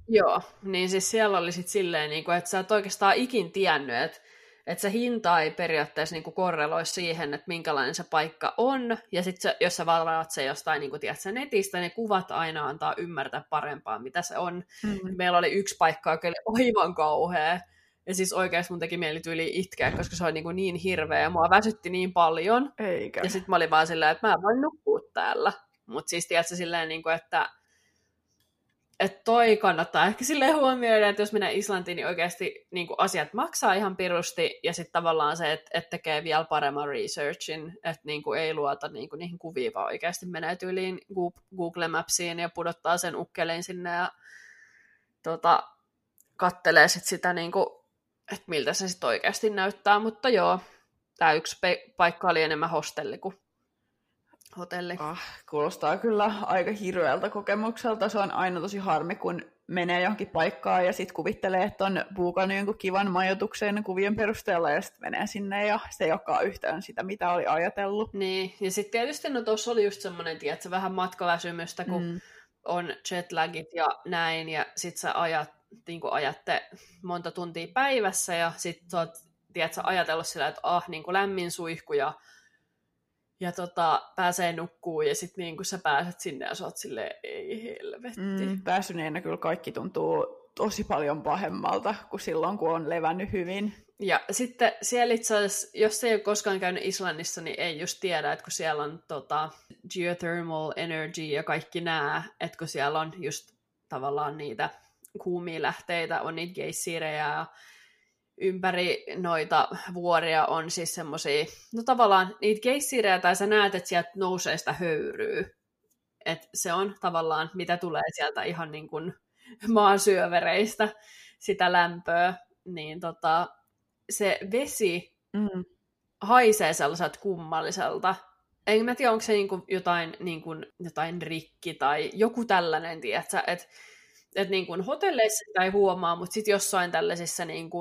[SPEAKER 1] Joo, niin siis siellä oli sit silleen, niin kuin, että sä et oikeastaan ikin tiennyt, että, että se hinta ei periaatteessa niin korreloi siihen, että minkälainen se paikka on, ja sitten jos sä varaat se jostain niin kuin, tiedätkö, netistä, ne kuvat aina antaa ymmärtää parempaa, mitä se on.
[SPEAKER 2] Mm.
[SPEAKER 1] Meillä oli yksi paikka, joka oli aivan kauhea, ja siis oikeasti mun teki mieli tyyli itkeä, koska se oli niin, kuin niin hirveä, ja mua väsytti niin paljon,
[SPEAKER 2] Eikä.
[SPEAKER 1] ja sitten mä olin vaan silleen, että mä voin nukkua täällä. Mutta siis tiedätkö silleen, niin kuin, että että toi kannattaa ehkä silleen huomioida, että jos menee Islantiin, niin oikeasti niin asiat maksaa ihan pirusti, ja sitten tavallaan se, että, että tekee vielä paremman researchin, että niin ei luota niin kuin niihin kuviin, vaan oikeasti menee tyyliin Google Mapsiin ja pudottaa sen ukkelin sinne ja tota, kattelee sit sitä, niin kuin, että miltä se sitten oikeasti näyttää, mutta joo, tämä yksi paikka oli enemmän hostelli kuin hotelli.
[SPEAKER 2] Ah, kuulostaa kyllä aika hirveältä kokemukselta. Se on aina tosi harmi, kun menee johonkin paikkaan ja sitten kuvittelee, että on buukannut jonkun kivan majoituksen kuvien perusteella ja sitten menee sinne ja se ei olekaan yhtään sitä, mitä oli ajatellut.
[SPEAKER 1] Niin, ja sitten tietysti no tuossa oli just semmoinen, tiedätkö, vähän matkaväsymystä, kun mm. on jetlagit ja näin, ja sit sä ajat, niin ajatte monta tuntia päivässä, ja sit sä oot, tiedätkö, ajatellut sillä, että ah, niin kuin lämmin suihku, ja, ja tota, pääsee nukkuu, ja sitten niin sä pääset sinne, ja sä oot silleen, ei helvetti.
[SPEAKER 2] Mm, pääsyneenä kyllä kaikki tuntuu tosi paljon pahemmalta kuin silloin, kun on levännyt hyvin.
[SPEAKER 1] Ja sitten siellä itse asiassa, jos ei ole koskaan käynyt Islannissa, niin ei just tiedä, että kun siellä on tota, geothermal energy ja kaikki nämä, että kun siellä on just tavallaan niitä kuumia lähteitä, on niitä geissiirejä ja ympäri noita vuoria on siis semmosia, no tavallaan niitä keissirejä, tai sä näet, että sieltä nousee sitä höyryä. Et se on tavallaan, mitä tulee sieltä ihan niin kuin maansyövereistä, sitä lämpöä, niin tota, se vesi mm. haisee sellaiset kummalliselta. En mä tiedä, onko se niinku jotain, niinku, jotain rikki tai joku tällainen, tiedätkö? Että et niinku hotelleissa sitä ei huomaa, mutta sitten jossain tällaisissa niinku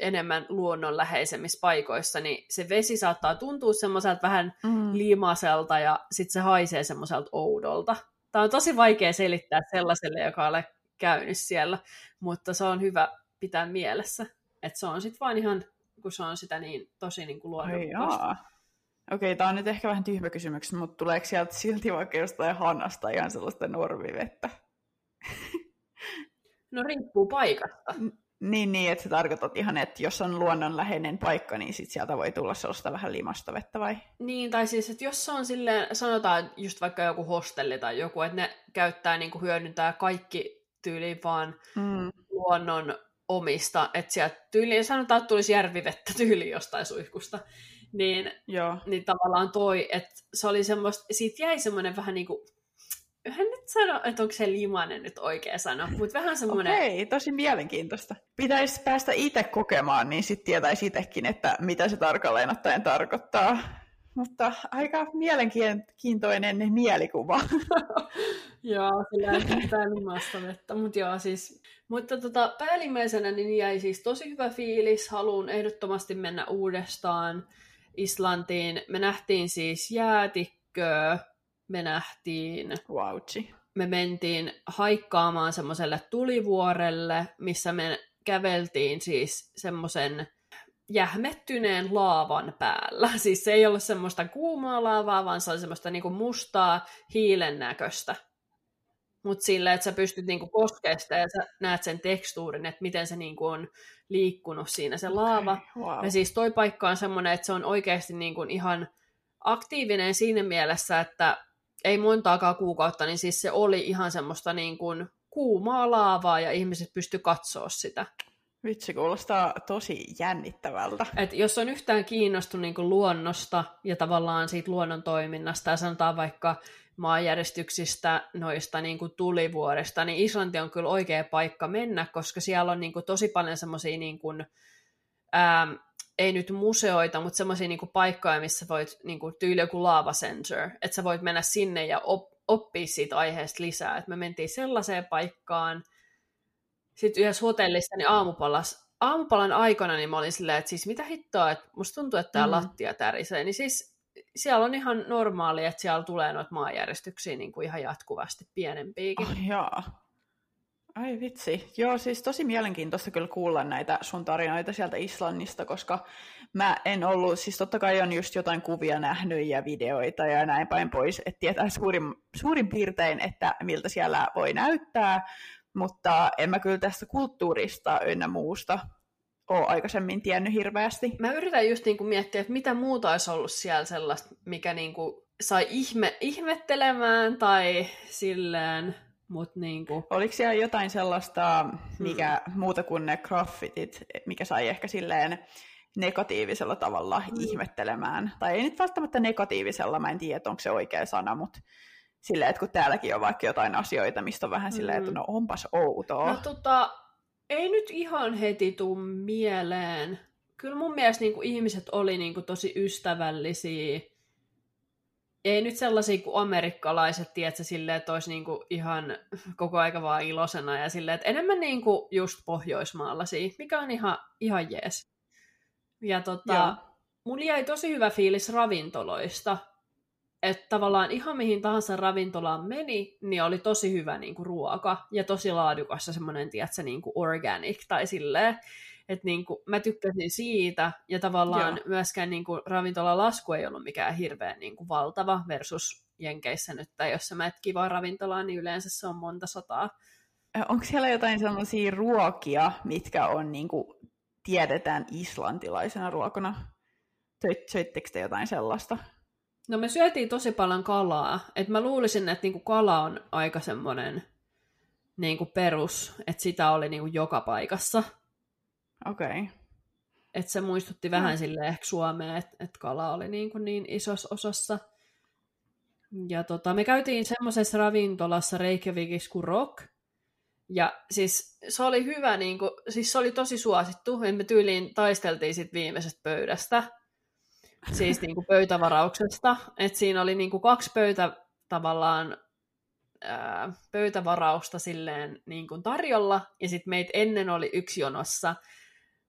[SPEAKER 1] enemmän luonnonläheisemmissä paikoissa, niin se vesi saattaa tuntua semmoiselta vähän mm. liimaselta ja sitten se haisee semmoiselta oudolta. Tämä on tosi vaikea selittää sellaiselle, joka ole käynyt siellä, mutta se on hyvä pitää mielessä. Että se on sitten vaan ihan, kun se on sitä niin tosi niin kuin luonnonmukaista.
[SPEAKER 2] Okei, tämä on nyt ehkä vähän tyhmä kysymys, mutta tuleeko sieltä silti vaikka jostain hannasta ihan sellaista normivettä?
[SPEAKER 1] No riippuu paikasta.
[SPEAKER 2] Niin, niin, että sä tarkoitat ihan, että jos on luonnonläheinen paikka, niin sit sieltä voi tulla sellaista vähän limasta vettä vai?
[SPEAKER 1] Niin, tai siis, että jos se on silleen, sanotaan just vaikka joku hostelli tai joku, että ne käyttää, niin kuin hyödyntää kaikki tyyliin vaan mm. luonnon omista, että sieltä tyyliin, sanotaan, että tulisi järvivettä tyyliin jostain suihkusta, niin, Joo. niin tavallaan toi, että se oli semmoista, siitä jäi semmoinen vähän niin kuin en nyt sano, että onko se limanen nyt oikea sana, mutta vähän semmoinen...
[SPEAKER 2] Okei, tosi mielenkiintoista. Pitäisi päästä itse kokemaan, niin sitten tietäisi itsekin, että mitä se tarkalleen ottaen tarkoittaa. Mutta aika mielenkiintoinen mielikuva. [laughs]
[SPEAKER 1] joo, kyllä mitään limasta vettä, mutta joo siis... Mutta tota, päällimmäisenä niin jäi siis tosi hyvä fiilis, haluan ehdottomasti mennä uudestaan Islantiin. Me nähtiin siis jäätikköä, me nähtiin...
[SPEAKER 2] Wauchi.
[SPEAKER 1] Me mentiin haikkaamaan semmoiselle tulivuorelle, missä me käveltiin siis semmoisen jähmettyneen laavan päällä. [laughs] Siis se ei ollut semmoista kuumaa laavaa, vaan se oli semmoista niinku mustaa hiilen näköistä. Mutta silleen, että sä pystyt niinku koskemaan sitä ja sä näet sen tekstuurin, että miten se niinku on liikkunut siinä se laava. Okay, wow. Ja siis toi paikka on semmoinen, että se on oikeasti niinku ihan aktiivinen siinä mielessä, että ei montaakaan kuukautta, niin siis se oli ihan semmoista niin kuin kuumaa laavaa ja ihmiset pysty katsoa sitä.
[SPEAKER 2] Vitsi, kuulostaa tosi jännittävältä.
[SPEAKER 1] Et jos on yhtään kiinnostunut niin kuin luonnosta ja tavallaan siitä luonnon toiminnasta ja sanotaan vaikka maanjäristyksistä, noista niin kuin tulivuorista, niin Islanti on kyllä oikea paikka mennä, koska siellä on niin kuin tosi paljon semmoisia niin kuin, ähm, ei nyt museoita, mutta semmoisia niinku paikkoja, missä voit, niinku, tyyli joku Lava Center, että sä voit mennä sinne ja op, oppia siitä aiheesta lisää. Et me mentiin sellaiseen paikkaan, sitten yhdessä hotellissa niin aamupalas, aamupalan aikana niin mä olin silleen, että siis mitä hittoa, että musta tuntuu, että tämä mm. lattia tärisee, niin siis siellä on ihan normaali, että siellä tulee noita maanjärjestyksiä niin kuin ihan jatkuvasti pienempiäkin.
[SPEAKER 2] Oh, jaa. Ai vitsi. Joo, siis tosi mielenkiintoista kyllä kuulla näitä sun tarinoita sieltä Islannista, koska mä en ollut, siis totta kai on just jotain kuvia nähnyt ja videoita ja näin päin pois, että tietää suurin, suurin piirtein, että miltä siellä voi näyttää, mutta en mä kyllä tästä kulttuurista ynnä muusta ole aikaisemmin tiennyt hirveästi.
[SPEAKER 1] Mä yritän just niinku miettiä, että mitä muuta olisi ollut siellä sellaista, mikä niinku sai ihme, ihmettelemään tai silleen Mut niinku...
[SPEAKER 2] Oliko siellä jotain sellaista, mikä hmm. muuta kuin ne graffitit, mikä sai ehkä silleen negatiivisella tavalla hmm. ihmettelemään? Tai ei nyt välttämättä negatiivisella, mä en tiedä, onko se oikea sana, mutta silleen, että kun täälläkin on vaikka jotain asioita, mistä on vähän silleen, että hmm. no onpas outoa.
[SPEAKER 1] No tota, ei nyt ihan heti tuu mieleen. Kyllä mun mielestä niin kuin, ihmiset oli niin kuin, tosi ystävällisiä ei nyt sellaisia kuin amerikkalaiset, tiedätkö, silleen, että olisi niinku ihan koko aika vaan ilosena ja silleen, että enemmän niinku just pohjoismaalaisia, mikä on ihan, ihan jees. Ja tota, mulla jäi tosi hyvä fiilis ravintoloista, että tavallaan ihan mihin tahansa ravintolaan meni, niin oli tosi hyvä niinku ruoka ja tosi laadukas semmoinen, tiedätkö, niinku organic tai silleen. Että niin kuin, mä tykkäsin siitä, ja tavallaan Joo. myöskään niin kuin, ravintolalasku ei ollut mikään hirveän niin kuin, valtava versus Jenkeissä nyt, tai jos sä menet kivaa ravintolaan, niin yleensä se on monta sataa.
[SPEAKER 2] Onko siellä jotain sellaisia ruokia, mitkä on niin kuin, tiedetään islantilaisena ruokana? Söittekö te jotain sellaista?
[SPEAKER 1] No me syötiin tosi paljon kalaa. Et mä luulisin, että niinku kala on aika semmoinen niinku perus, että sitä oli niinku joka paikassa.
[SPEAKER 2] Okei. Okay.
[SPEAKER 1] että se muistutti vähän mm. sille ehkä Suomeen, että et kala oli niin, kuin niin isossa osassa. Ja tota, me käytiin semmoisessa ravintolassa Reykjavikissa kuin Rock, ja siis se oli hyvä, niin kuin, siis se oli tosi suosittu, me tyyliin taisteltiin sit viimeisestä pöydästä, siis [laughs] niin kuin pöytävarauksesta, että siinä oli niin kuin kaksi pöytä tavallaan ää, pöytävarausta silleen niin kuin tarjolla, ja sitten meitä ennen oli yksi jonossa.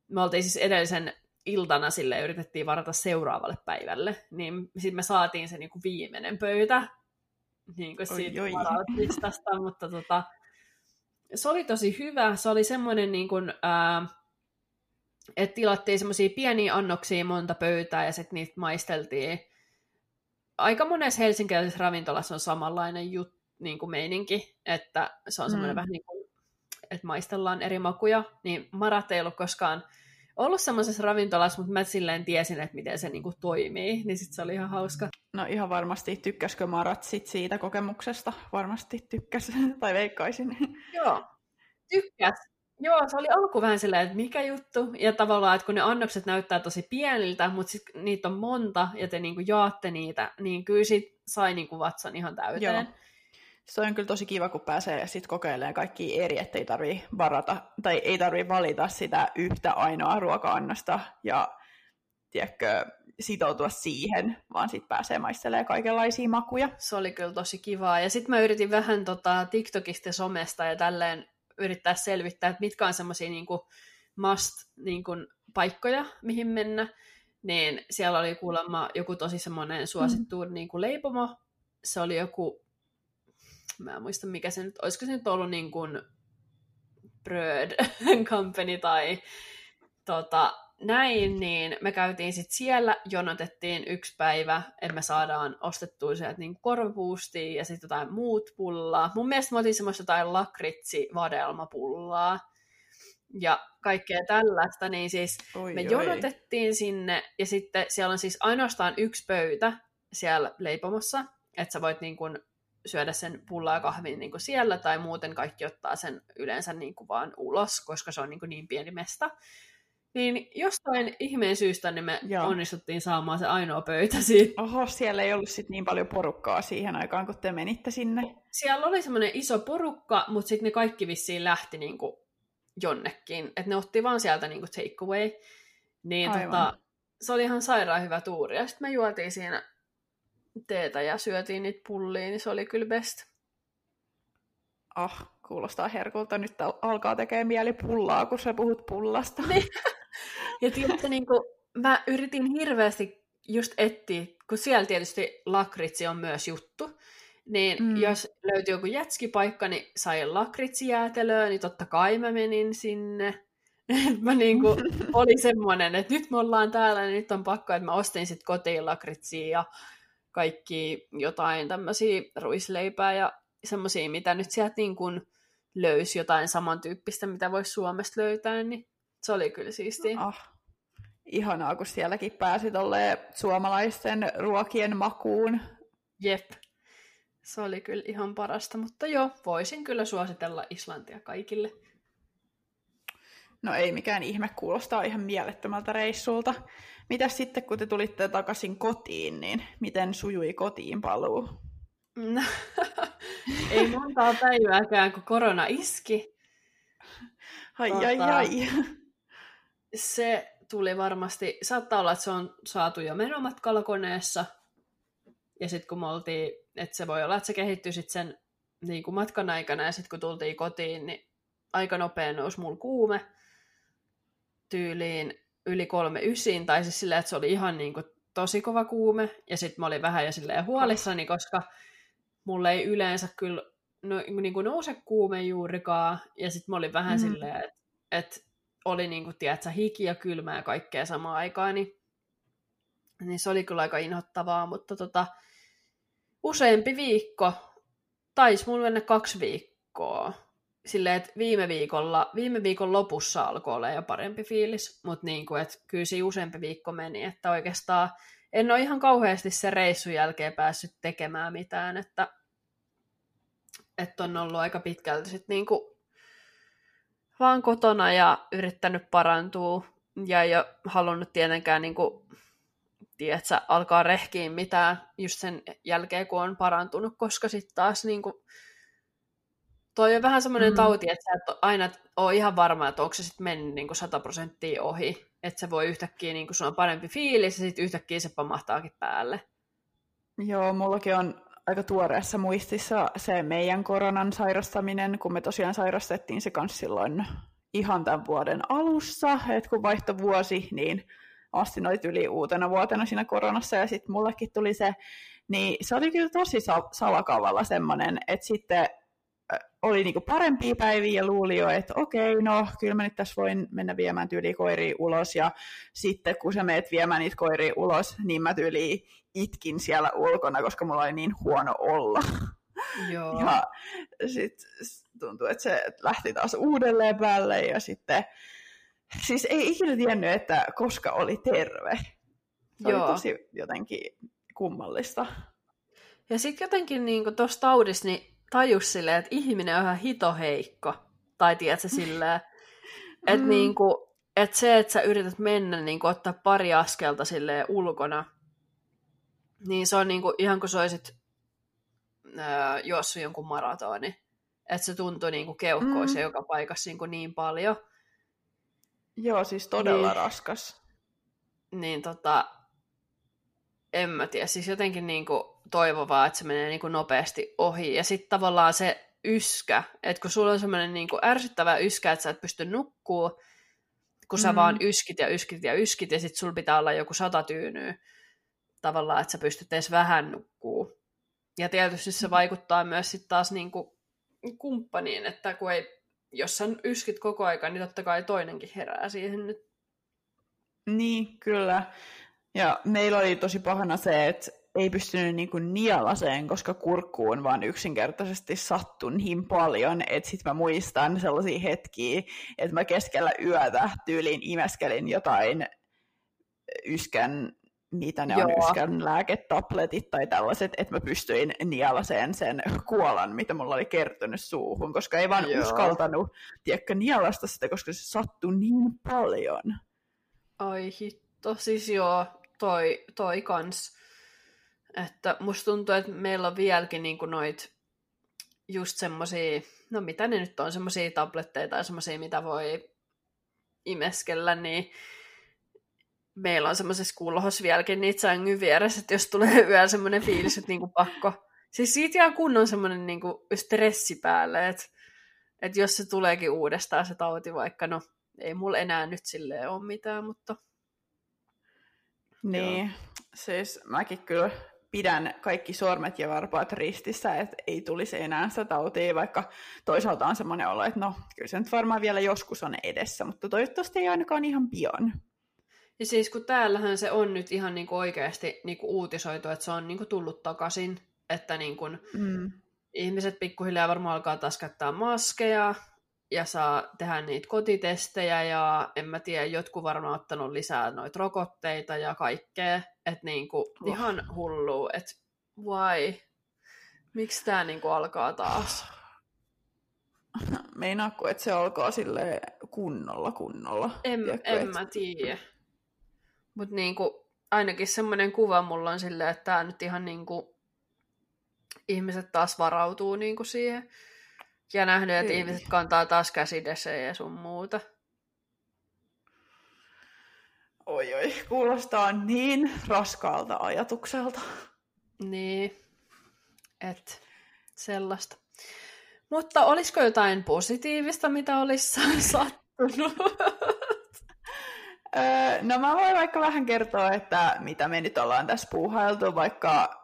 [SPEAKER 1] Me oltiin siis edellisen iltana sille yritettiin varata seuraavalle päivälle, niin sitten me saatiin se niin kuin viimeinen pöytä niin kuin siitä oi, oi. mutta tota, se oli tosi hyvä. Se oli semmoinen, niin kuin, ää, että tilattiin semmoisia pieniä annoksia monta pöytää ja sitten niitä maisteltiin. Aika monessa helsinkiläisessä ravintolassa on samanlainen jut, niin kuin meininki, että se on semmoinen mm. vähän niin kuin, että maistellaan eri makuja. Niin Marat ei ollut koskaan ollut semmoisessa ravintolassa, mutta mä silleen tiesin, että miten se niinku toimii, niin sit se oli ihan hauska.
[SPEAKER 2] No ihan varmasti tykkäskö Marat sit siitä kokemuksesta? Varmasti tykkäs, [laughs] tai veikkaisin.
[SPEAKER 1] Joo, tykkäs. Joo, se oli alku vähän silleen, että mikä juttu, ja tavallaan, että kun ne annokset näyttää tosi pieniltä, mutta sitten niitä on monta, ja te niinku jaatte niitä, niin kyllä sit sai niinku vatsan ihan täyteen. Joo
[SPEAKER 2] se on kyllä tosi kiva, kun pääsee sit kokeilemaan kaikki eri, ettei tarvii varata, tai ei tarvii valita sitä yhtä ainoa ruoka-annosta ja tiedätkö, sitoutua siihen, vaan sitten pääsee maistelemaan kaikenlaisia makuja.
[SPEAKER 1] Se oli kyllä tosi kivaa. Ja sitten mä yritin vähän tota, TikTokista ja somesta ja tälleen yrittää selvittää, että mitkä on semmoisia niinku must niinku, paikkoja, mihin mennä. Niin siellä oli kuulemma joku tosi semmoinen suosittu mm. niinku leipomo. Se oli joku mä en muista mikä se nyt, olisiko se nyt ollut niin kuin Bröd [laughs] Company tai tota, näin, niin me käytiin sitten siellä, jonotettiin yksi päivä, että me saadaan ostettua sieltä niin korvapuustia ja sitten jotain muut pullaa. Mun mielestä me otin semmoista jotain lakritsi-vadelmapullaa ja kaikkea tällaista, niin siis oi, me oi. jonotettiin sinne ja sitten siellä on siis ainoastaan yksi pöytä siellä leipomossa, että sä voit niin kuin syödä sen pullaa ja kahvin niin kuin siellä, tai muuten kaikki ottaa sen yleensä niin kuin vaan ulos, koska se on niin, kuin niin pieni mesta. Niin jostain ihmeen syystä niin me Joo. onnistuttiin saamaan se ainoa pöytä [laughs] siitä.
[SPEAKER 2] Oho, siellä ei ollut sit niin paljon porukkaa siihen aikaan, kun te menitte sinne.
[SPEAKER 1] Siellä oli semmoinen iso porukka, mutta sitten ne kaikki vissiin lähti niin kuin jonnekin. Että ne otti vaan sieltä niin kuin take away. Niin tota, se oli ihan sairaan hyvä tuuri. Ja sitten me juotiin siinä teetä ja syötiin niitä pulliin, niin se oli kyllä best.
[SPEAKER 2] Ah, kuulostaa herkulta. Nyt alkaa tekemään mieli pullaa, kun sä puhut pullasta. Niin. [laughs]
[SPEAKER 1] ja tiedätte, niin kuin, mä yritin hirveästi just etsiä, kun siellä tietysti lakritsi on myös juttu, niin mm. jos löytyy joku jätskipaikka, niin sai lakritsijäätelöä, niin totta kai mä menin sinne. [laughs] mä niinku, [laughs] oli semmoinen, että nyt me ollaan täällä, niin nyt on pakko, että mä ostin sitten kotiin lakritsia ja kaikki jotain tämmöisiä ruisleipää ja semmoisia, mitä nyt sieltä niin kuin löysi jotain samantyyppistä, mitä voisi Suomesta löytää, niin se oli kyllä siistiä.
[SPEAKER 2] Ah, ihanaa, kun sielläkin pääsi suomalaisten ruokien makuun.
[SPEAKER 1] Jep, se oli kyllä ihan parasta, mutta joo, voisin kyllä suositella Islantia kaikille.
[SPEAKER 2] No ei mikään ihme, kuulostaa ihan mielettömältä reissulta. Mitäs sitten, kun te tulitte takaisin kotiin, niin miten sujui kotiin paluu?
[SPEAKER 1] No, [laughs] ei montaa päivääkään, kun korona iski.
[SPEAKER 2] Ai, tota, ai, ai.
[SPEAKER 1] Se tuli varmasti, saattaa olla, että se on saatu jo menomatkalla koneessa. Ja sitten kun me oltiin, että se voi olla, että se kehittyi sitten sen niin kuin matkan aikana, ja sitten kun tultiin kotiin, niin aika nopea nousi mulla kuume tyyliin yli kolme ysiin, tai siis silleen, että se oli ihan niin kuin tosi kova kuume, ja sitten mä olin vähän jo silleen huolissani, koska mulle ei yleensä kyllä no, niin kuin nouse kuume juurikaan, ja sitten mä olin vähän mm. silleen, että et oli niin kuin, tiedätkö, hiki ja kylmä ja kaikkea samaan aikaan, niin, niin se oli kyllä aika inhottavaa, mutta tota, useampi viikko, taisi mulla mennä kaksi viikkoa, silleen, että viime, viikolla, viime viikon lopussa alkoi olla jo parempi fiilis, mutta niin kuin, että kyllä se useampi viikko meni, että oikeastaan en ole ihan kauheasti se reissun jälkeen päässyt tekemään mitään, että, että on ollut aika pitkälti sit niin kuin vaan kotona ja yrittänyt parantua ja ei ole halunnut tietenkään niin kuin, tiedätkö, alkaa rehkiä mitään just sen jälkeen, kun on parantunut, koska sitten taas niin kuin, toi on vähän semmoinen mm. tauti, että sä et aina ole ihan varma, että onko se sitten mennyt niin 100 prosenttia ohi. Että se voi yhtäkkiä, niin sun on parempi fiilis ja sitten yhtäkkiä se pamahtaakin päälle.
[SPEAKER 2] Joo, mullakin on aika tuoreessa muistissa se meidän koronan sairastaminen, kun me tosiaan sairastettiin se kanssa silloin ihan tämän vuoden alussa, että kun vaihto vuosi, niin Astin oli yli uutena vuotena siinä koronassa ja sitten mullekin tuli se, niin se oli kyllä tosi salakavalla semmoinen, että sitten oli niinku parempia päiviä ja luuli jo, että okei, no kyllä mä nyt tässä voin mennä viemään tyyliin koiria ulos ja sitten kun sä meet viemään niitä koiria ulos, niin mä tyyliin itkin siellä ulkona, koska mulla oli niin huono olla.
[SPEAKER 1] Joo.
[SPEAKER 2] Ja sitten tuntuu, että se lähti taas uudelleen päälle ja sitten siis ei ikinä tiennyt, että koska oli terve. Se Joo. oli tosi jotenkin kummallista.
[SPEAKER 1] Ja sitten jotenkin niin tuossa taudissa niin tajus silleen, että ihminen on ihan hitoheikko. Tai tiedätkö [laughs] silleen, että mm. niin kuin, että se, että sä yrität mennä niin kuin, ottaa pari askelta silleen ulkona, niin se on niin kuin, ihan kuin sä olisit öö, juossut jonkun maratoni. Että se tuntuu niin kuin keuhkoissa mm. joka paikassa niin, kuin niin paljon.
[SPEAKER 2] Joo, siis todella niin, raskas.
[SPEAKER 1] Niin tota, en mä tiedä, siis jotenkin niin kuin toivovaa, että se menee niin kuin nopeasti ohi. Ja sitten tavallaan se yskä, että kun sulla on semmoinen niin kuin ärsyttävä yskä, että sä et pysty nukkuu, kun sä mm. vaan yskit ja yskit ja yskit, ja sitten sulla pitää olla joku sata tyynyä tavallaan, että sä pystyt edes vähän nukkuu. Ja tietysti se mm. vaikuttaa myös sitten taas niin kuin kumppaniin, että kun ei, jos sä yskit koko aika, niin totta kai toinenkin herää siihen nyt.
[SPEAKER 2] Niin, kyllä. Ja meillä oli tosi pahana se, että ei pystynyt niinku nielaseen, koska kurkkuun vaan yksinkertaisesti sattui niin paljon, että sitten mä muistan sellaisia hetkiä, että mä keskellä yötä tyyliin imeskelin jotain yskän, mitä ne Joo. on, yskän lääketabletit tai tällaiset, että mä pystyin nielaseen sen kuolan, mitä mulla oli kertynyt suuhun, koska ei vaan Joo. uskaltanut, tiedätkö, nielasta sitä, koska se sattui niin paljon.
[SPEAKER 1] Ai hitto, siis joo, toi, toi kans. Että musta tuntuu, että meillä on vieläkin niinku noit just semmosia, no mitä ne nyt on, semmosia tabletteja tai semmosia, mitä voi imeskellä, niin meillä on semmoisessa kulhossa vieläkin niitä sängyn vieressä, että jos tulee [laughs] yöllä semmoinen fiilis, että niinku pakko. Siis siitä jää kunnon semmoinen niinku stressi päälle, että, että jos se tuleekin uudestaan se tauti, vaikka no ei mulla enää nyt silleen ole mitään, mutta
[SPEAKER 2] niin, Joo. siis mäkin kyllä pidän kaikki sormet ja varpaat ristissä, että ei tulisi enää sitä tautia, vaikka toisaalta on semmoinen olo, että no, kyllä se nyt varmaan vielä joskus on edessä, mutta toivottavasti ei ainakaan ihan pian.
[SPEAKER 1] Ja siis kun täällähän se on nyt ihan niinku oikeasti niinku uutisoitu, että se on niinku tullut takaisin, että niinku mm. ihmiset pikkuhiljaa varmaan alkaa taas käyttää maskeja, ja saa tehdä niitä kotitestejä ja en mä tiedä, jotkut varmaan ottanut lisää noita rokotteita ja kaikkea. Että niinku, oh. ihan hullu, että why? Miksi tämä niinku alkaa taas? [sighs]
[SPEAKER 2] Meinaatko, että se alkaa sille kunnolla kunnolla?
[SPEAKER 1] En, Tiedätkö, en et... mä tiedä. Mutta niinku, ainakin semmoinen kuva mulla on silleen, että tämä nyt ihan niinku, ihmiset taas varautuu niinku siihen. Ja nähnyt, että Ei. ihmiset kantaa taas käsidesejä ja sun muuta.
[SPEAKER 2] Oi oi, kuulostaa niin raskaalta ajatukselta.
[SPEAKER 1] Niin, et sellaista. Mutta olisiko jotain positiivista, mitä olisi [laughs] sattunut?
[SPEAKER 2] no mä voin vaikka vähän kertoa, että mitä me nyt ollaan tässä puuhailtu, vaikka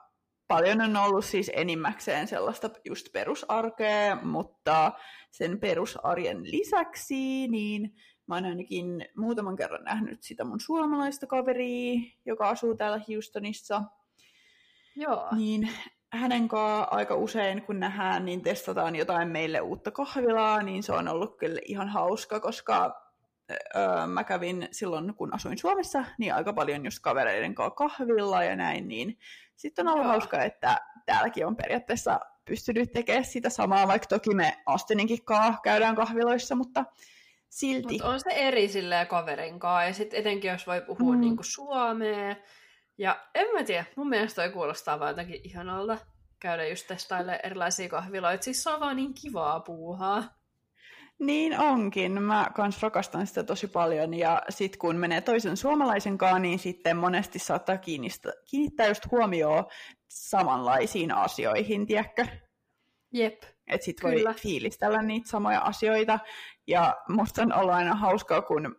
[SPEAKER 2] paljon on ollut siis enimmäkseen sellaista just perusarkea, mutta sen perusarjen lisäksi, niin mä oon ainakin muutaman kerran nähnyt sitä mun suomalaista kaveria, joka asuu täällä Houstonissa.
[SPEAKER 1] Joo.
[SPEAKER 2] Niin hänen kanssa aika usein, kun nähdään, niin testataan jotain meille uutta kahvilaa, niin se on ollut kyllä ihan hauska, koska öö, mä kävin silloin, kun asuin Suomessa, niin aika paljon just kavereiden kanssa kahvilla ja näin, niin sitten on ollut Joo. hauska, että täälläkin on periaatteessa pystynyt tekemään sitä samaa, vaikka toki me Asteninkin kanssa käydään kahviloissa, mutta silti.
[SPEAKER 1] Mutta on se eri silleen kaverin kanssa, ja sitten etenkin jos voi puhua mm. niinku suomea. Ja en mä tiedä, mun mielestä toi kuulostaa vaan jotenkin ihanalta käydä just testailemaan erilaisia kahviloita. Siis se on vaan niin kivaa puuhaa.
[SPEAKER 2] Niin onkin. Mä kans rakastan sitä tosi paljon. Ja sitten kun menee toisen suomalaisen kanssa, niin sitten monesti saattaa kiinnittää just huomioon samanlaisiin asioihin, tiedätkö?
[SPEAKER 1] Jep.
[SPEAKER 2] Että sit voi fiilistellä niitä samoja asioita. Ja musta on ollut aina hauskaa, kun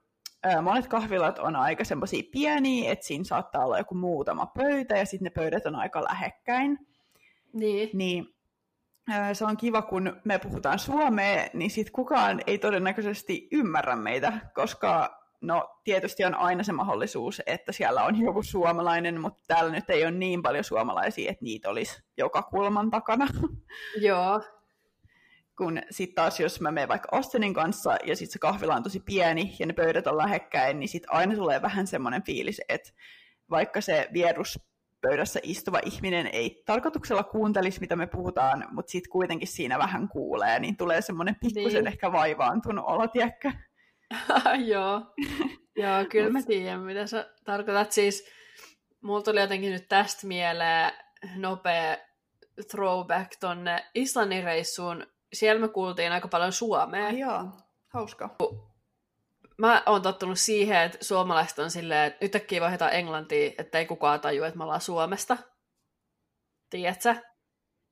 [SPEAKER 2] monet kahvilat on aika semmoisia pieniä, että siinä saattaa olla joku muutama pöytä ja sitten ne pöydät on aika lähekkäin.
[SPEAKER 1] Niin.
[SPEAKER 2] niin se on kiva, kun me puhutaan suomea, niin sitten kukaan ei todennäköisesti ymmärrä meitä, koska no tietysti on aina se mahdollisuus, että siellä on joku suomalainen, mutta täällä nyt ei ole niin paljon suomalaisia, että niitä olisi joka kulman takana. [laughs]
[SPEAKER 1] Joo.
[SPEAKER 2] Kun sitten taas, jos mä menen vaikka Austinin kanssa ja sitten se kahvila on tosi pieni ja ne pöydät on lähekkäin, niin sitten aina tulee vähän semmoinen fiilis, että vaikka se vierus pöydässä istuva ihminen ei tarkoituksella kuuntelisi, mitä me puhutaan, mutta sitten kuitenkin siinä vähän kuulee, niin tulee semmoinen pikkusen niin. ehkä vaivaantunut olo, tiedätkö? [laughs]
[SPEAKER 1] Joo. Joo, kyllä mä tiedän, mitä sä tarkoitat. Siis, mulla tuli jotenkin nyt tästä mieleen nopea throwback tonne Islannin reissuun. Siellä me kuultiin aika paljon suomea.
[SPEAKER 2] Ai joo, hauska
[SPEAKER 1] mä oon tottunut siihen, että suomalaiset on silleen, että yhtäkkiä vaihdetaan englantia, että ei kukaan tajua, että me ollaan Suomesta. Tiedätkö?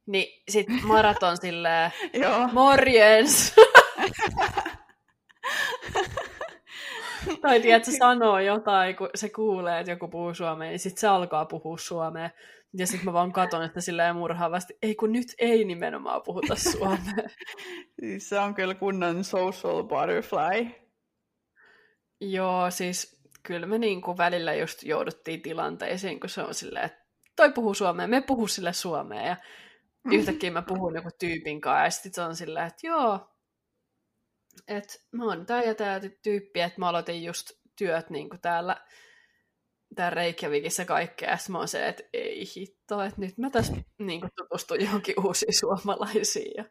[SPEAKER 1] Niin sit maraton silleen, [laughs] morjens! tai tiedätkö, sanoo jotain, kun se kuulee, että joku puhuu suomea, niin sit se alkaa puhua suomea. Ja sitten mä vaan katon, että silleen murhaavasti, ei kun nyt ei nimenomaan puhuta suomea. [laughs]
[SPEAKER 2] Siis se on kyllä kunnon social butterfly.
[SPEAKER 1] Joo, siis kyllä me niin kuin välillä just jouduttiin tilanteisiin, kun se on silleen, että toi puhuu suomea, me puhuu sille suomea, ja yhtäkkiä mä puhun joku tyypin kanssa, ja sitten se on silleen, että joo, että mä oon tää ja tää tyyppi, että mä aloitin just työt niin kuin täällä, tää Reykjavikissa kaikkea, ja mä oon se, että ei hitto, että nyt mä tässä niin kuin tutustun johonkin uusiin suomalaisiin. Ja...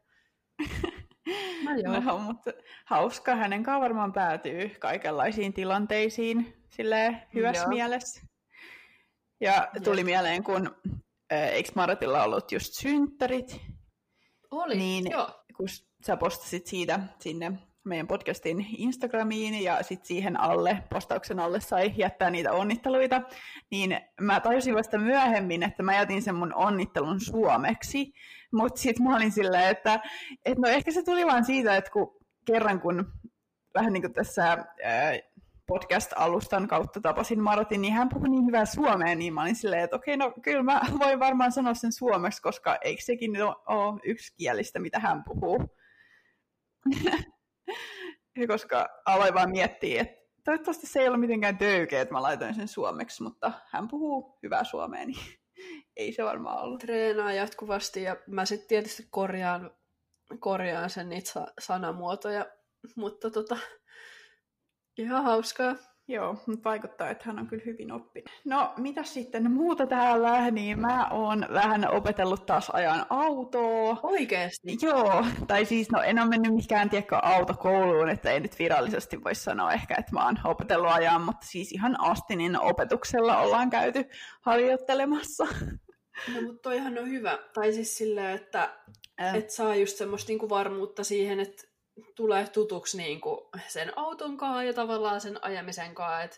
[SPEAKER 1] [laughs] [laughs]
[SPEAKER 2] No, joo. no mutta hauska. Hänen kanssaan varmaan päätyy kaikenlaisiin tilanteisiin silleen hyvässä joo. mielessä. Ja tuli joo. mieleen, kun eikö Maratilla ollut just synttärit?
[SPEAKER 1] Oli,
[SPEAKER 2] niin,
[SPEAKER 1] joo.
[SPEAKER 2] Kun sä postasit siitä sinne meidän podcastin Instagramiin ja sitten siihen alle, postauksen alle sai jättää niitä onnitteluita, niin mä tajusin vasta myöhemmin, että mä jätin sen mun onnittelun suomeksi, mutta sitten mä olin silleen, että, että no ehkä se tuli vaan siitä, että kun kerran kun vähän niin kuin tässä podcast-alustan kautta tapasin Maratin, niin hän puhui niin hyvää suomea, niin mä olin silleen, että okei, no kyllä mä voin varmaan sanoa sen suomeksi, koska eikö sekin ole yksikielistä, mitä hän puhuu. [laughs] koska aloin vaan miettiä, että toivottavasti se ei ole mitenkään töykeä, että mä laitoin sen suomeksi, mutta hän puhuu hyvää suomea, niin [laughs] ei se varmaan ollut.
[SPEAKER 1] Treenaa jatkuvasti ja mä sitten tietysti korjaan, korjaan sen niitä sanamuotoja, mutta tota, ihan hauskaa.
[SPEAKER 2] Joo, mutta vaikuttaa, että hän on kyllä hyvin oppinut. No, mitä sitten muuta täällä? Niin mä oon vähän opetellut taas ajan autoa.
[SPEAKER 1] Oikeesti?
[SPEAKER 2] Joo, tai siis no en ole mennyt mikään tiekko autokouluun, että ei nyt virallisesti voi sanoa ehkä, että mä oon opetellut ajan, mutta siis ihan Astinin opetuksella ollaan käyty harjoittelemassa.
[SPEAKER 1] No, mutta toihan on hyvä. Tai siis silleen, että äh. et saa just semmoista niinku varmuutta siihen, että tulee tutuksi niin kuin sen auton kanssa ja tavallaan sen ajamisen kanssa, että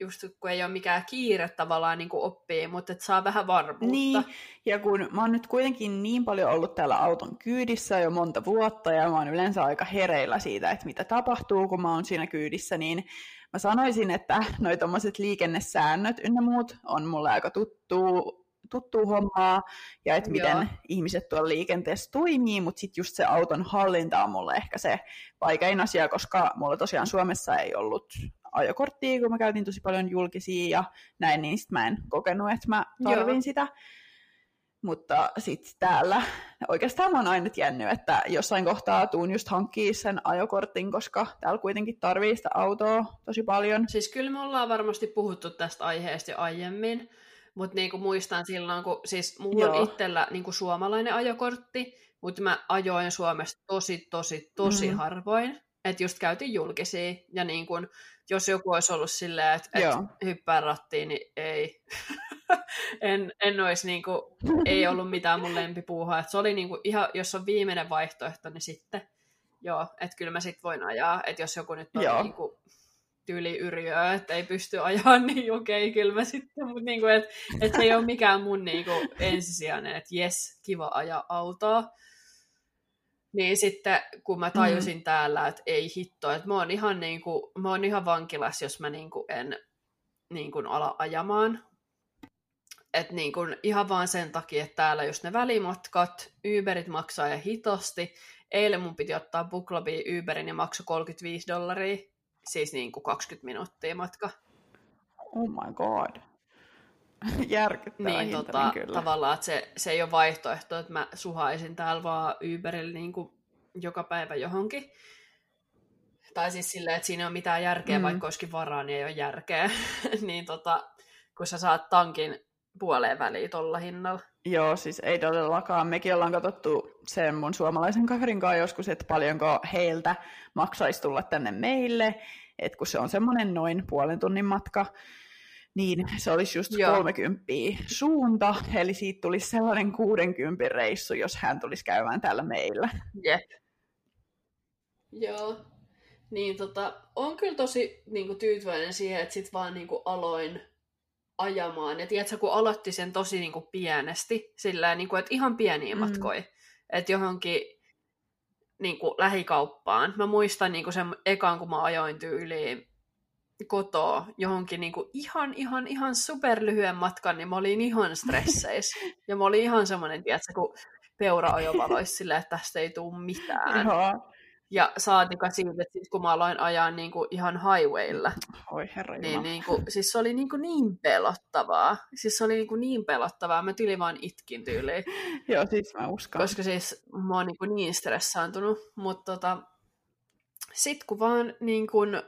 [SPEAKER 1] just kun ei ole mikään kiire tavallaan niin kuin oppii, mutta että saa vähän varmuutta.
[SPEAKER 2] Niin, ja kun mä oon nyt kuitenkin niin paljon ollut täällä auton kyydissä jo monta vuotta, ja mä oon yleensä aika hereillä siitä, että mitä tapahtuu, kun mä oon siinä kyydissä, niin mä sanoisin, että noi tommoset liikennesäännöt ynnä muut on mulle aika tuttu tuttua hommaa ja että miten Joo. ihmiset tuolla liikenteessä toimii, mutta sitten just se auton hallinta on mulle ehkä se vaikein asia, koska mulla tosiaan Suomessa ei ollut ajokorttia, kun mä käytin tosi paljon julkisia ja näin, niin sitten mä en kokenut, että mä tarvin Joo. sitä. Mutta sitten täällä oikeastaan mä oon aina tiennyt, että jossain kohtaa tuun just hankkii sen ajokortin, koska täällä kuitenkin tarvii sitä autoa tosi paljon.
[SPEAKER 1] Siis kyllä me ollaan varmasti puhuttu tästä aiheesta jo aiemmin, mutta niinku muistan silloin, kun siis mulla Joo. on itsellä niinku suomalainen ajokortti, mutta mä ajoin Suomessa tosi, tosi, tosi mm. harvoin. että just käytiin julkisia, ja niin kun, jos joku olisi ollut silleen, että et hyppää rattiin, niin ei. [laughs] en, en olisi niin kuin, ei ollut mitään mun lempipuuhaa. Et se oli niin kuin, ihan, jos on viimeinen vaihtoehto, niin sitten joo, että kyllä mä sitten voin ajaa. Että jos joku nyt on niin kuin, tyyli yrjöä, että ei pysty ajaa, niin okei, okay, kyllä mä sitten, mutta niin kuin, että, että se ei ole mikään mun niin kuin, ensisijainen, että jes, kiva ajaa autoa. Niin sitten, kun mä tajusin mm. täällä, että ei hitto, että mä oon ihan, niin kuin, mä oon ihan vankilas, jos mä niin kuin en niin kuin ala ajamaan. Et niin kuin ihan vaan sen takia, että täällä just ne välimatkat, Uberit maksaa ja hitosti. Eilen mun piti ottaa Booklabiin Uberin ja maksoi 35 dollaria, siis niin kuin 20 minuuttia matka.
[SPEAKER 2] Oh my god. [laughs] Järkyttävä
[SPEAKER 1] niin, tota, kyllä. tavallaan, että se, se ei ole vaihtoehto, että mä suhaisin täällä vaan Uberille niin kuin joka päivä johonkin. Tai siis silleen, että siinä ei ole mitään järkeä, mm. vaikka olisikin varaa, niin ei ole järkeä. [laughs] niin tota, kun sä saat tankin puoleen väliin tuolla hinnalla.
[SPEAKER 2] Joo, siis ei todellakaan. Mekin ollaan katsottu sen mun suomalaisen kaverin kanssa joskus, että paljonko heiltä maksaisi tulla tänne meille, että kun se on semmoinen noin puolen tunnin matka, niin se olisi just Joo. 30 suunta, eli siitä tulisi sellainen 60 reissu, jos hän tulisi käymään täällä meillä.
[SPEAKER 1] Jep. Joo. Niin tota, on kyllä tosi niin kuin, tyytyväinen siihen, että sit vaan niin kuin, aloin ajamaan. Ja tiedätkö, kun aloitti sen tosi niin kuin, pienesti, sillä niin kuin, että ihan pieniä mm. matkoja. Että johonkin niin kuin, lähikauppaan. Mä muistan niin kuin sen ekan, kun mä ajoin tyyliin kotoa johonkin niin kuin ihan, ihan, ihan superlyhyen matkan, niin mä olin ihan stresseissä. [laughs] ja mä olin ihan semmoinen, tiedätkö, kun peura ajovaloissa silleen, että tästä ei tule mitään. Joo. Ja saatika siitä, että sit kun mä aloin ajaa niin kuin ihan highwaylla,
[SPEAKER 2] Oi herra
[SPEAKER 1] niin, niin, kuin, siis se oli niin, kuin niin pelottavaa. Siis se oli niin, kuin niin pelottavaa. Mä tyli vaan itkin tyyliin. [laughs]
[SPEAKER 2] Joo, siis mä uskon.
[SPEAKER 1] Koska siis mä oon niin, kuin niin stressaantunut. Mutta tota, sit kun vaan niin kuin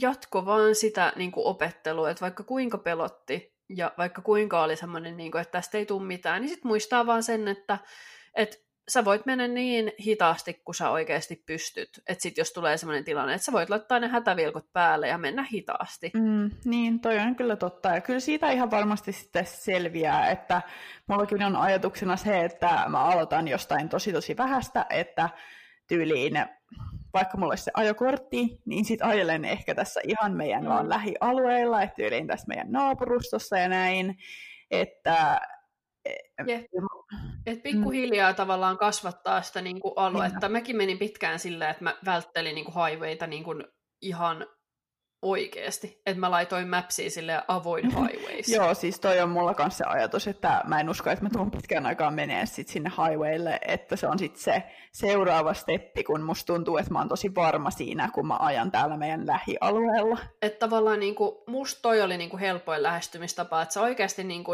[SPEAKER 1] jatko vaan sitä niin kuin opettelua, että vaikka kuinka pelotti ja vaikka kuinka oli semmoinen, niin kuin, että tästä ei tule mitään, niin sitten muistaa vaan sen, että, että sä voit mennä niin hitaasti, kun sä oikeasti pystyt. Että sit jos tulee sellainen tilanne, että sä voit laittaa ne hätävilkut päälle ja mennä hitaasti.
[SPEAKER 2] Mm, niin, toi on kyllä totta. Ja kyllä siitä ihan varmasti sitten selviää, että mullakin on ajatuksena se, että mä aloitan jostain tosi tosi vähästä, että tyyliin vaikka mulla olisi se ajokortti, niin sitten ajelen ehkä tässä ihan meidän mm. vaan lähialueilla, että tyyliin tässä meidän naapurustossa ja näin, että
[SPEAKER 1] Jep. Et pikkuhiljaa mm. tavallaan kasvattaa sitä niin kuin aluetta. Niin. Mäkin menin pitkään silleen, että mä välttelin niin kuin highwayta niin kuin ihan oikeasti. Että mä laitoin mapsia sille avoid [laughs] highways.
[SPEAKER 2] Joo, siis toi on mulla kanssa se ajatus, että mä en usko, että mä tuun pitkään aikaa menee sit sinne highwaylle, että se on sitten se seuraava steppi, kun musta tuntuu, että mä oon tosi varma siinä, kun mä ajan täällä meidän lähialueella.
[SPEAKER 1] Että tavallaan niinku, musta toi oli niinku helpoin lähestymistapa, että sä oikeasti niinku,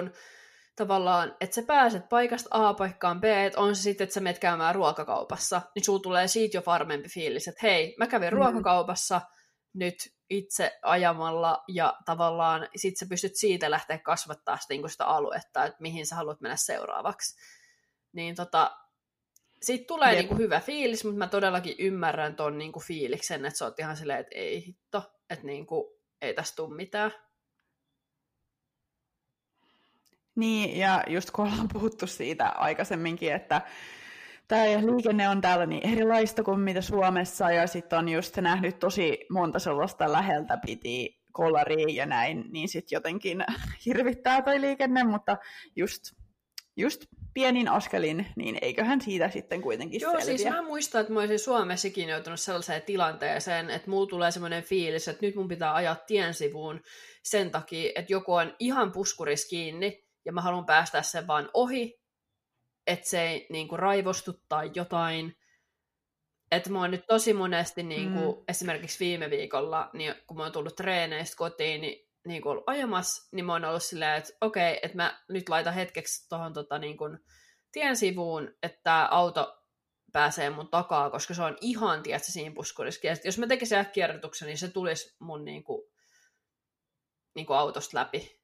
[SPEAKER 1] tavallaan, että sä pääset paikasta A paikkaan B, että on se sitten, että sä menet käymään ruokakaupassa, niin sulla tulee siitä jo varmempi fiilis, että hei, mä kävin mm. ruokakaupassa, nyt itse ajamalla ja tavallaan sit sä pystyt siitä lähteä kasvattaa sitä, niin sitä aluetta, että mihin sä haluat mennä seuraavaksi. Niin tota, siitä tulee niin kuin hyvä fiilis, mutta mä todellakin ymmärrän ton niin kuin fiiliksen, että sä oot ihan silleen, että ei hitto, että niin kuin, ei tästä tule mitään.
[SPEAKER 2] Niin, ja just kun ollaan puhuttu siitä aikaisemminkin, että tämä liikenne on täällä niin erilaista kuin mitä Suomessa, ja sitten on just nähnyt tosi monta sellaista läheltä piti kolaria ja näin, niin sitten jotenkin [laughs] hirvittää toi liikenne, mutta just, just pienin askelin, niin eiköhän siitä sitten kuitenkin
[SPEAKER 1] Joo,
[SPEAKER 2] selviä.
[SPEAKER 1] siis mä muistan, että mä olisin Suomessakin joutunut sellaiseen tilanteeseen, että mulla tulee semmoinen fiilis, että nyt mun pitää ajaa tien sivuun sen takia, että joku on ihan puskuris kiinni, ja mä haluan päästä sen vaan ohi, että se ei niin kuin, raivostu tai jotain. Että mä oon nyt tosi monesti, niin kuin, mm. esimerkiksi viime viikolla, niin kun mä oon tullut treeneistä kotiin, niin, niin kuin ollut ajamassa, niin mä oon ollut silleen, että okei, okay, että mä nyt laitan hetkeksi tuohon tota, niin kuin, tien sivuun, että tämä auto pääsee mun takaa, koska se on ihan, tiedätkö, siinä puskurissa. jos mä tekisin äkkierrytyksen, niin se tulisi mun niin kuin, niin kuin autosta läpi.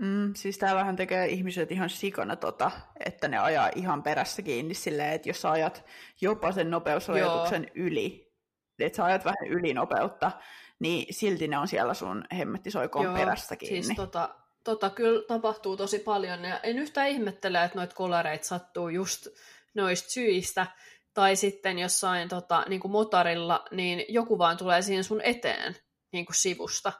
[SPEAKER 2] Mm, siis täällähän tekee ihmiset ihan sikana tota, että ne ajaa ihan perässä kiinni silleen, että jos sä ajat jopa sen nopeusrajoituksen Joo. yli, että sä ajat vähän yli nopeutta, niin silti ne on siellä sun hemmettisoikoon perässä kiinni.
[SPEAKER 1] Siis tota, tota kyllä tapahtuu tosi paljon, ja en yhtään ihmettele, että noita kolareita sattuu just noista syistä, tai sitten jossain tota, niin kuin motorilla, niin joku vaan tulee siihen sun eteen niin kuin sivusta,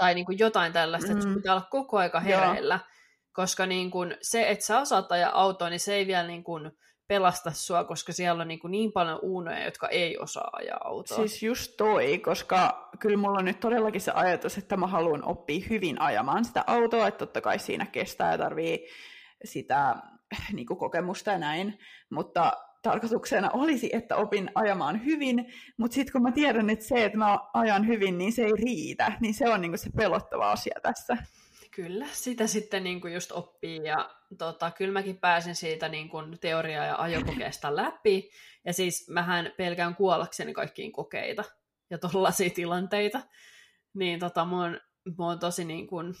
[SPEAKER 1] tai niin kuin jotain tällaista, mm. että sun pitää olla koko aika hereillä, Joo. koska niin kuin se, että sä osaat ajaa autoa, niin se ei vielä niin kuin pelasta sua, koska siellä on niin, kuin niin paljon uunoja, jotka ei osaa ajaa autoa.
[SPEAKER 2] Siis just toi, koska kyllä mulla on nyt todellakin se ajatus, että mä haluan oppia hyvin ajamaan sitä autoa, että totta kai siinä kestää ja tarvii sitä niin kuin kokemusta ja näin, mutta tarkoituksena olisi, että opin ajamaan hyvin, mutta sitten kun mä tiedän, että se, että mä ajan hyvin, niin se ei riitä, niin se on niin kuin se pelottava asia tässä.
[SPEAKER 1] Kyllä, sitä sitten niin kuin just oppii ja tota, kyllä mäkin pääsin siitä niin kuin teoria- ja ajokokeesta läpi. Ja siis mähän pelkään kuollakseni kaikkiin kokeita ja tollaisia tilanteita. Niin tota, mä oon, mä oon tosi niin kuin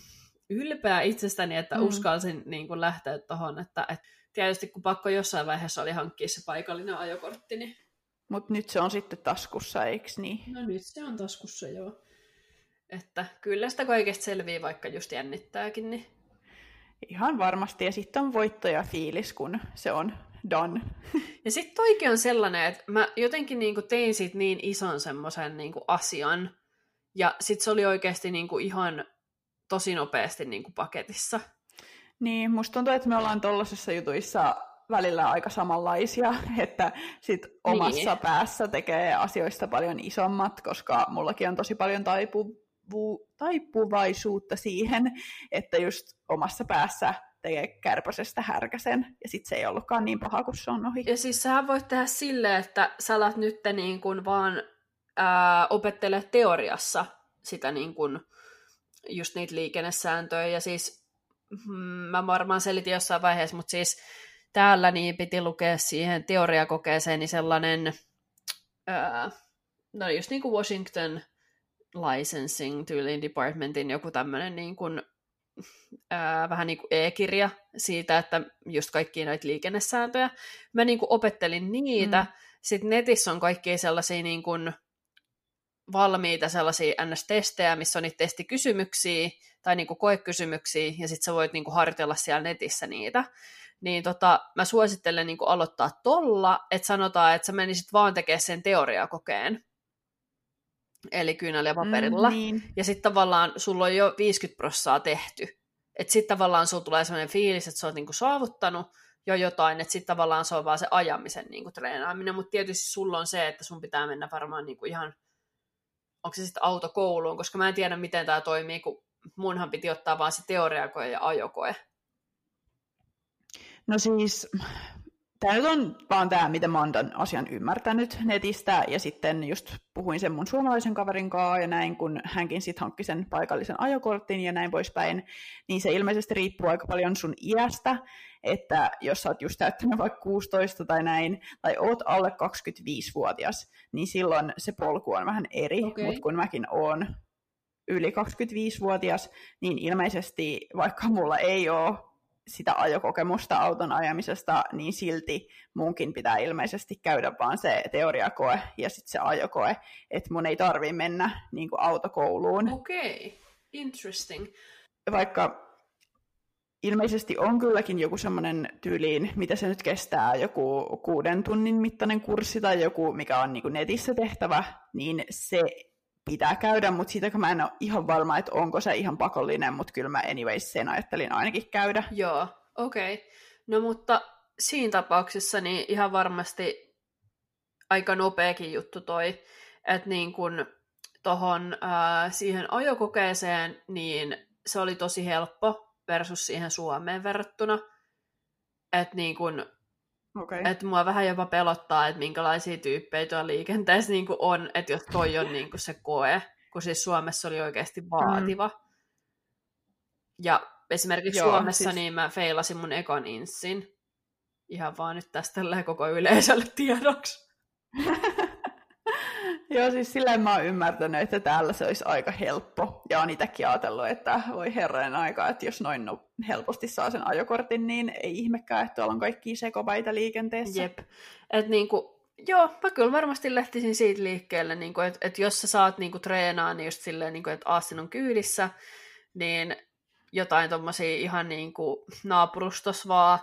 [SPEAKER 1] ylpeä itsestäni, että mm. uskalsin niin kuin lähteä tuohon, että, että tietysti kun pakko jossain vaiheessa oli hankkia se paikallinen ajokortti, niin...
[SPEAKER 2] Mutta nyt se on sitten taskussa, eikö niin?
[SPEAKER 1] No nyt se on taskussa, joo. Että kyllä sitä kaikesta selvii, vaikka just jännittääkin. Niin...
[SPEAKER 2] Ihan varmasti. Ja sitten on voittaja fiilis, kun se on done. [laughs]
[SPEAKER 1] Ja sitten toikin on sellainen, että mä jotenkin niinku tein siitä niin ison semmoisen niinku asian, ja sitten se oli oikeasti niinku ihan tosi nopeasti niinku paketissa.
[SPEAKER 2] Niin, musta tuntuu, että me ollaan tuollaisissa jutuissa välillä aika samanlaisia, [laughs] että sit omassa niin. päässä tekee asioista paljon isommat, koska mullakin on tosi paljon taipu, taipuvaisuutta siihen, että just omassa päässä tekee kärpäsestä härkäsen, ja sitten se ei ollutkaan niin paha kuin se on ohi.
[SPEAKER 1] Ja siis sä voit tehdä silleen, että sä alat nyt niin kuin vaan ää, opettele teoriassa sitä niin kuin, just niitä liikennesääntöjä, ja siis mä varmaan selitin jossain vaiheessa, mutta siis täällä niin piti lukea siihen teoriakokeeseen niin sellainen, ää, no just niin kuin Washington licensing tyyliin departmentin joku tämmöinen niin kuin, ää, vähän niin kuin e-kirja siitä, että just kaikkia noita liikennesääntöjä. Mä niin kuin opettelin niitä. Mm. Sitten netissä on kaikkia sellaisia niin kuin valmiita sellaisia NS-testejä, missä on niitä testikysymyksiä tai niin kuin koekysymyksiä, ja sitten sä voit niin kuin harjoitella siellä netissä niitä. Niin tota, mä suosittelen niin kuin aloittaa tolla, että sanotaan, että sä menisit vaan tekemään sen teoriakokeen eli kyynällä paperilla. Mm, niin. Ja sitten tavallaan sulla on jo 50 prossaa tehty. Että sitten tavallaan sulla tulee sellainen fiilis, että sä oot niinku saavuttanut jo jotain, että sitten tavallaan se on vaan se ajamisen niinku treenaaminen. Mutta tietysti sulla on se, että sun pitää mennä varmaan niinku ihan, onko se sitten autokouluun, koska mä en tiedä, miten tämä toimii, kun munhan piti ottaa vaan se teoriakoe ja ajokoe.
[SPEAKER 2] No siis, Tämä on vaan tämä, miten mä oon tämän asian ymmärtänyt netistä, ja sitten just puhuin sen mun suomalaisen kaverin kanssa, ja näin, kun hänkin sitten hankki sen paikallisen ajokortin ja näin poispäin, niin se ilmeisesti riippuu aika paljon sun iästä, että jos sä oot just täyttänyt vaikka 16 tai näin, tai oot alle 25-vuotias, niin silloin se polku on vähän eri, okay. mutta kun mäkin oon yli 25-vuotias, niin ilmeisesti vaikka mulla ei ole sitä ajokokemusta auton ajamisesta, niin silti munkin pitää ilmeisesti käydä vaan se teoriakoe ja sitten se ajokoe, että mun ei tarvi mennä niin kuin autokouluun.
[SPEAKER 1] Okei, okay. interesting.
[SPEAKER 2] Vaikka ilmeisesti on kylläkin joku semmoinen tyyliin, mitä se nyt kestää, joku kuuden tunnin mittainen kurssi tai joku, mikä on niin kuin netissä tehtävä, niin se pitää käydä, mutta siitä mä en ole ihan varma, että onko se ihan pakollinen, mutta kyllä mä anyways sen ajattelin ainakin käydä.
[SPEAKER 1] Joo, okei. Okay. No mutta siinä tapauksessa niin ihan varmasti aika nopeakin juttu toi, että niin kun tohon, äh, siihen ajokokeeseen, niin se oli tosi helppo versus siihen Suomeen verrattuna. Että niin kun Okay. Että mua vähän jopa pelottaa, että minkälaisia tyyppejä tuolla liikenteessä niin on, että jos toi on niin se koe, kun siis Suomessa oli oikeasti vaativa. Mm. Ja esimerkiksi Joo, Suomessa siis... niin mä feilasin mun ekan insin. Ihan vaan nyt tästä koko yleisölle tiedoksi. [laughs]
[SPEAKER 2] Joo, siis silleen mä oon ymmärtänyt, että täällä se olisi aika helppo. Ja on itsekin ajatellut, että voi herran aika, että jos noin no, helposti saa sen ajokortin, niin ei ihmekään, että tuolla on kaikki sekopäitä liikenteessä.
[SPEAKER 1] Jep. Et niinku, joo, mä kyllä varmasti lähtisin siitä liikkeelle, niinku, että et jos sä saat niinku, treenaa, niin just silleen, niinku, että Aastin on kyydissä, niin jotain tommosia ihan niinku naapurustos vaan,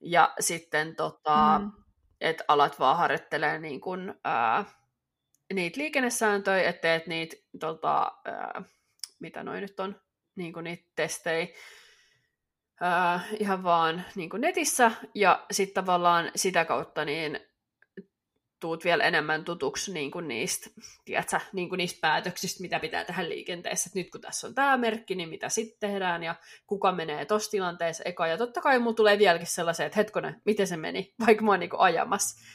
[SPEAKER 1] ja sitten tota, mm. että alat vaan harjoittelee niin kun, ää, niitä liikennesääntöjä, että teet niitä, tota, ää, mitä noin nyt on, niin kuin niitä testejä, ää, ihan vaan niin kuin netissä, ja sitten tavallaan sitä kautta niin tuut vielä enemmän tutuksi niin kuin niistä, tiedätkö, niin kuin niistä päätöksistä, mitä pitää tehdä liikenteessä. Et nyt kun tässä on tämä merkki, niin mitä sitten tehdään ja kuka menee tuossa tilanteessa eka. Ja totta kai mulla tulee vieläkin sellaisia, että hetkonen, miten se meni, [laughs] vaikka mä oon niin kuin ajamassa.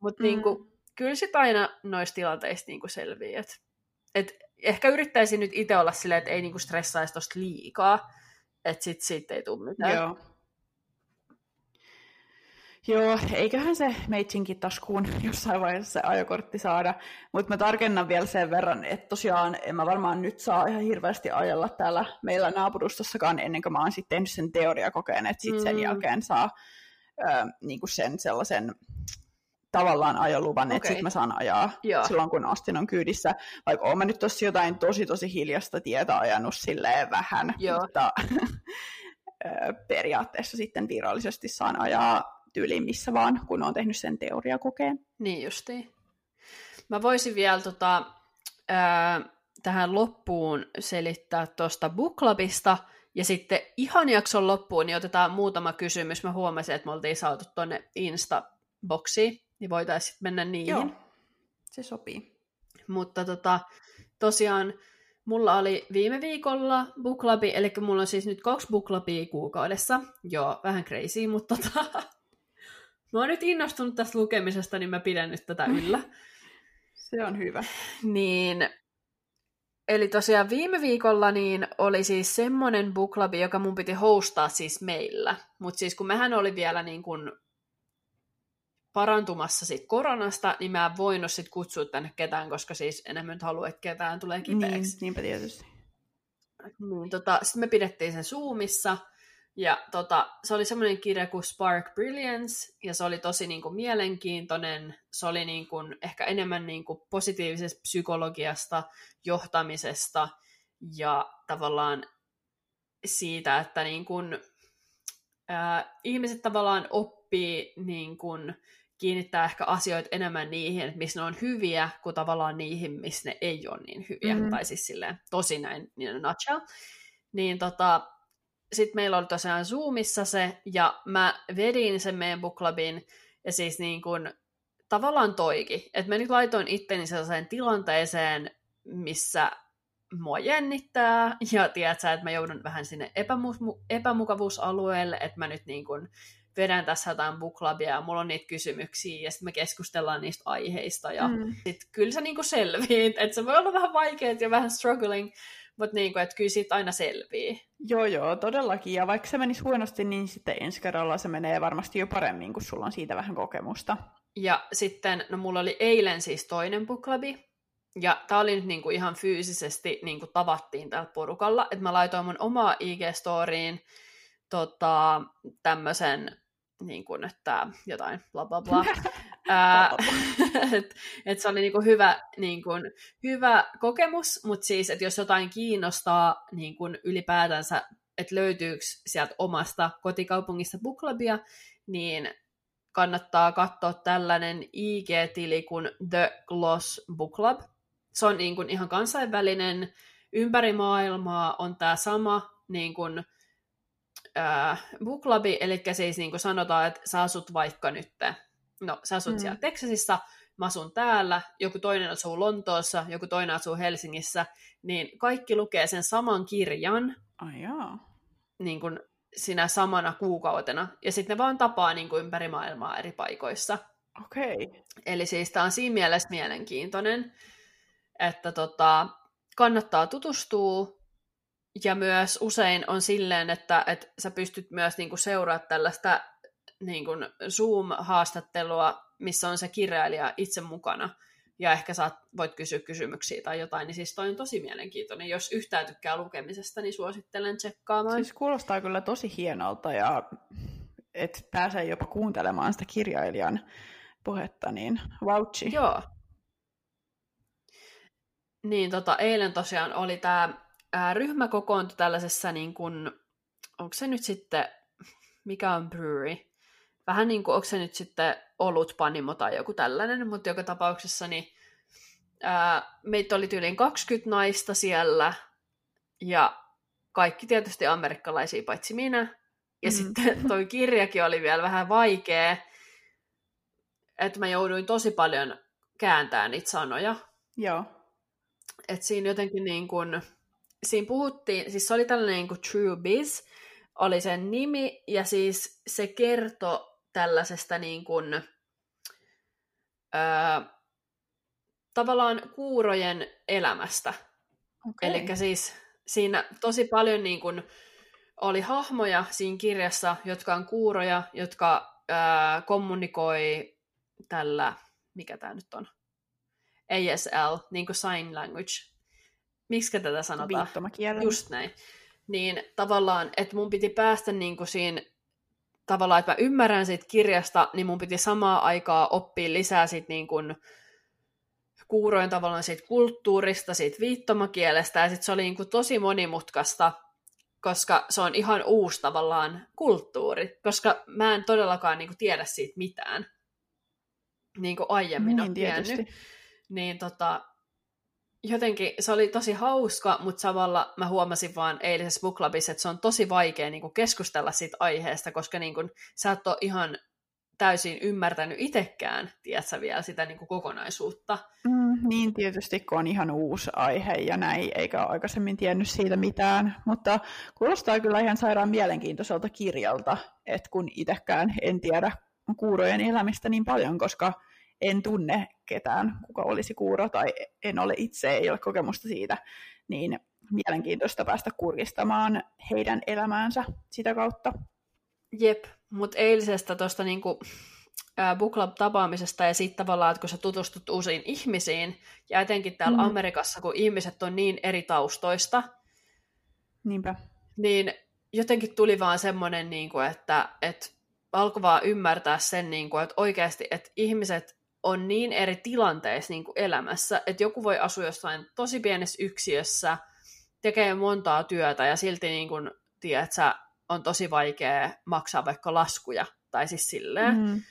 [SPEAKER 1] Mutta mm. niin kuin, kyllä sitten aina noista tilanteista niin kuin selvii. Et, et ehkä yrittäisin nyt itse olla silleen, että ei niin kuin stressaisi tosta liikaa, että sitten siitä ei tule mitään.
[SPEAKER 2] Joo. Joo, eiköhän se meitsinkin taskuun [laughs] jossain vaiheessa se ajokortti saada. Mutta mä tarkennan vielä sen verran, että tosiaan en mä varmaan nyt saa ihan hirveästi ajella täällä meillä naapurustossakaan ennen kuin mä oon sitten tehnyt sen teoriakokeen, että sitten sen mm. jälkeen saa ö, niinku sen sellaisen tavallaan ajoluvan, okay. että sitten mä saan ajaa Joo. silloin, kun Astin on kyydissä. Vaikka oon mä nyt tossa jotain tosi tosi hiljasta tietä ajanut silleen vähän, Joo. mutta [laughs] periaatteessa sitten virallisesti saan ajaa tyyliin missä vaan, kun on tehnyt sen teoriakokeen.
[SPEAKER 1] Niin justiin. Mä voisin vielä tota, ää, tähän loppuun selittää tuosta Booklabista, ja sitten ihan jakson loppuun niin otetaan muutama kysymys. Mä huomasin, että me oltiin saatu tuonne Insta-boksiin, niin voitaisiin mennä niihin. Joo,
[SPEAKER 2] se sopii.
[SPEAKER 1] Mutta tota, tosiaan mulla oli viime viikolla booklabi, eli mulla on siis nyt kaksi booklabia kuukaudessa. Joo, vähän crazy, mutta tota, [laughs] mä oon nyt innostunut tästä lukemisesta, niin mä pidän nyt tätä yllä. [laughs]
[SPEAKER 2] Se on hyvä.
[SPEAKER 1] Niin, eli tosiaan viime viikolla niin oli siis semmonen booklabi, joka mun piti hostaa siis meillä. Mutta siis kun mehän oli vielä niin kun parantumassa sit koronasta, niin mä en voinut sit kutsua tänne ketään, koska siis enemmän nyt halua, että ketään tulee kipeäksi. Niin,
[SPEAKER 2] niinpä tietysti.
[SPEAKER 1] Niin, tota, sitten me pidettiin sen Zoomissa, ja tota, se oli semmoinen kirja kuin Spark Brilliance, ja se oli tosi niin kuin, mielenkiintoinen. Se oli niin kuin, ehkä enemmän niin kuin, positiivisesta psykologiasta, johtamisesta ja tavallaan siitä, että niin kuin, ää, ihmiset tavallaan oppii niin kuin, kiinnittää ehkä asioita enemmän niihin, että missä ne on hyviä, kuin tavallaan niihin, missä ne ei ole niin hyviä. Mm-hmm. Tai siis silleen tosi näin niin nutshell. Niin tota, sitten meillä oli tosiaan Zoomissa se, ja mä vedin sen meidän booklabin, ja siis niin kun, tavallaan toiki. Että mä nyt laitoin itteni sellaiseen tilanteeseen, missä mua jännittää, ja tiedätkö, että mä joudun vähän sinne epämu- epämukavuusalueelle, että mä nyt niin kun vedän tässä jotain booklabia ja mulla on niitä kysymyksiä ja sitten me keskustellaan niistä aiheista ja mm. sit kyllä sä niinku selviit, että se voi olla vähän vaikeet ja vähän struggling, mutta niinku, että kyllä siitä aina selvii.
[SPEAKER 2] Joo, joo, todellakin. Ja vaikka se menisi huonosti, niin sitten ensi kerralla se menee varmasti jo paremmin, kun sulla on siitä vähän kokemusta.
[SPEAKER 1] Ja sitten, no mulla oli eilen siis toinen booklabi, ja tää oli nyt niinku ihan fyysisesti niinku tavattiin tällä porukalla, että mä laitoin mun omaa IG-storiin tota, tämmöisen niin kuin, että jotain bla bla bla. [laughs] [laughs] et, et se oli niin kuin hyvä, niin kuin, hyvä kokemus, mutta siis, että jos jotain kiinnostaa niin kuin ylipäätänsä, että löytyykö sieltä omasta kotikaupungista booklabia, niin kannattaa katsoa tällainen IG-tili kuin The Gloss Book Club. Se on niin kuin ihan kansainvälinen, ympäri maailmaa on tämä sama niin kuin, äh, booklabi, eli siis niin kuin sanotaan, että sä asut vaikka nyt, no sä asut mm. siellä Texasissa, mä asun täällä, joku toinen asuu Lontoossa, joku toinen asuu Helsingissä, niin kaikki lukee sen saman kirjan.
[SPEAKER 2] Jaa.
[SPEAKER 1] Niin kuin sinä samana kuukautena, ja sitten ne vaan tapaa niin kuin ympäri maailmaa eri paikoissa.
[SPEAKER 2] Okei. Okay.
[SPEAKER 1] Eli siis tämä on siinä mielessä mielenkiintoinen, että tota, kannattaa tutustua, ja myös usein on silleen, että, että sä pystyt myös niin kuin seuraamaan tällaista niin kuin Zoom-haastattelua, missä on se kirjailija itse mukana. ja ehkä saat, voit kysyä kysymyksiä tai jotain, niin siis toi on tosi mielenkiintoinen. Jos yhtään tykkää lukemisesta, niin suosittelen tsekkaamaan.
[SPEAKER 2] Siis kuulostaa kyllä tosi hienolta ja että pääsee jopa kuuntelemaan sitä kirjailijan puhetta, niin vouchi.
[SPEAKER 1] Joo. Niin, tota, eilen tosiaan oli tämä ryhmä kokoontui tällaisessa, niin kun, onko se nyt sitten, mikä on brewery? Vähän niin kuin, onko se nyt sitten ollut panimo tai joku tällainen, mutta joka tapauksessa niin, ää, meitä oli tyyliin 20 naista siellä, ja kaikki tietysti amerikkalaisia, paitsi minä. Ja mm. sitten [laughs] toi kirjakin oli vielä vähän vaikea, että mä jouduin tosi paljon kääntämään niitä sanoja.
[SPEAKER 2] Joo.
[SPEAKER 1] Et siinä jotenkin niin kuin, siinä puhuttiin, siis se oli tällainen niin kuin True Biz, oli sen nimi, ja siis se kertoi tällaisesta niin kuin, öö, tavallaan kuurojen elämästä. Okay. Eli siis siinä tosi paljon niin kuin, oli hahmoja siinä kirjassa, jotka on kuuroja, jotka öö, kommunikoi tällä, mikä tämä nyt on, ASL, niin kuin sign language. Miksi tätä sanotaan? Just näin. Niin tavallaan, että mun piti päästä niin kuin siinä tavallaan, että mä ymmärrän siitä kirjasta, niin mun piti samaa aikaa oppia lisää siitä niin kuin, kuuroin tavallaan siitä kulttuurista, siitä viittomakielestä, ja sitten se oli niin kuin tosi monimutkaista, koska se on ihan uusi tavallaan kulttuuri, koska mä en todellakaan niin kuin, tiedä siitä mitään, niin kuin aiemmin niin, on tiennyt. Niin tota, jotenkin se oli tosi hauska, mutta samalla mä huomasin vaan eilisessä Book Clubissa, että se on tosi vaikea niin kuin keskustella siitä aiheesta, koska niin kuin, sä et ole ihan täysin ymmärtänyt itsekään, tiedätkö vielä, sitä niin kuin kokonaisuutta.
[SPEAKER 2] Mm, niin tietysti, kun on ihan uusi aihe ja näin, eikä ole aikaisemmin tiennyt siitä mitään, mutta kuulostaa kyllä ihan sairaan mielenkiintoiselta kirjalta, että kun itsekään en tiedä kuurojen elämistä niin paljon, koska en tunne ketään, kuka olisi kuuro tai en ole itse, ei ole kokemusta siitä, niin mielenkiintoista päästä kurkistamaan heidän elämäänsä sitä kautta.
[SPEAKER 1] Jep, mutta eilisestä tuosta niinku, book club-tapaamisesta ja sitten tavallaan, että kun sä tutustut uusiin ihmisiin, ja etenkin täällä mm. Amerikassa, kun ihmiset on niin eri taustoista,
[SPEAKER 2] Niinpä.
[SPEAKER 1] niin jotenkin tuli vaan semmoinen, niin kuin, että, että alkoi vaan ymmärtää sen, niin kuin, että oikeasti, että ihmiset on niin eri tilanteissa niin kuin elämässä, että joku voi asua jossain tosi pienessä yksiössä, tekee montaa työtä ja silti niin kuin, tiedät, sä, on tosi vaikea maksaa vaikka laskuja, tai siis silleen. Mm.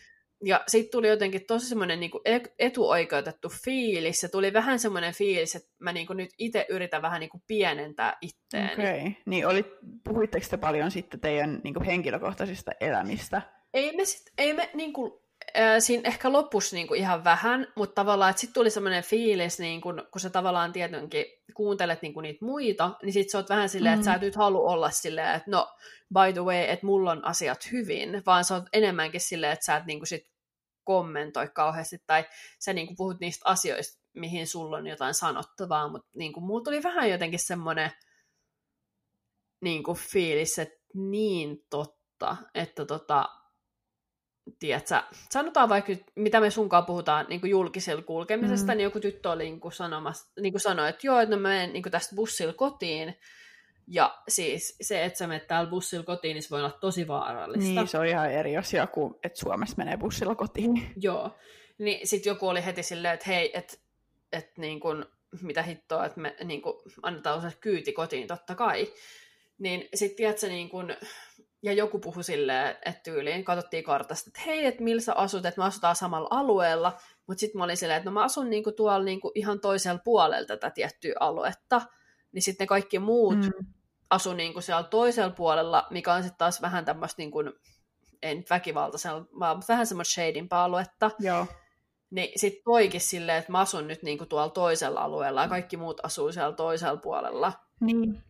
[SPEAKER 1] Ja sitten tuli jotenkin tosi semmoinen niin etuoikeutettu fiilis, se tuli vähän semmoinen fiilis, että mä niin kuin nyt itse yritän vähän niin kuin pienentää itteeni.
[SPEAKER 2] Okei, okay. niin oli, puhuitteko te paljon sitten teidän niin kuin henkilökohtaisista elämistä?
[SPEAKER 1] Ei me, sit, ei me niin kuin, äh, siinä ehkä lopussa niin kuin ihan vähän, mutta tavallaan, että sitten tuli semmoinen fiilis, niin kun sä tavallaan tietenkin kuuntelet niin kuin niitä muita, niin sitten sä oot vähän silleen, mm. että sä et nyt halua olla silleen, että no, by the way, että mulla on asiat hyvin, vaan sä oot enemmänkin silleen, että sä et niin kuin sit kommentoi kauheasti, tai sä niin kuin puhut niistä asioista, mihin sulla on jotain sanottavaa, mutta niin kuin, mulla tuli vähän jotenkin semmoinen niin kuin fiilis, että niin totta, että tota, tiedätkö, sanotaan vaikka, mitä me sunkaan puhutaan niin kuin julkisella kulkemisesta, mm. niin joku tyttö oli niin kuin sanomassa, niin kuin sanoi, että joo, että mä menen niin kuin tästä bussilla kotiin, ja siis se, että sä menet täällä bussilla kotiin, niin se voi olla tosi vaarallista.
[SPEAKER 2] Niin, se on ihan eri asia kuin, että Suomessa menee bussilla kotiin.
[SPEAKER 1] Joo. Niin sitten joku oli heti silleen, että hei, että et niin kuin, mitä hittoa, että me niin kuin, annetaan osa kyyti kotiin, totta kai. Niin sitten tiedätkö, niin kuin, ja joku puhui silleen, että tyyliin katsottiin kartasta, että hei, että millä sä asut, että me asutaan samalla alueella, mutta sitten mä olin silleen, että no mä asun niinku tuolla niinku ihan toisella puolella tätä tiettyä aluetta, niin sitten kaikki muut mm. asu niinku siellä toisella puolella, mikä on sitten taas vähän tämmöistä, niinku, ei nyt väkivaltaisella, vaan vähän semmoista shadimpaa aluetta.
[SPEAKER 2] Joo.
[SPEAKER 1] Niin sitten toikin silleen, että mä asun nyt niinku tuolla toisella alueella ja kaikki muut asuu siellä toisella puolella.
[SPEAKER 2] Niin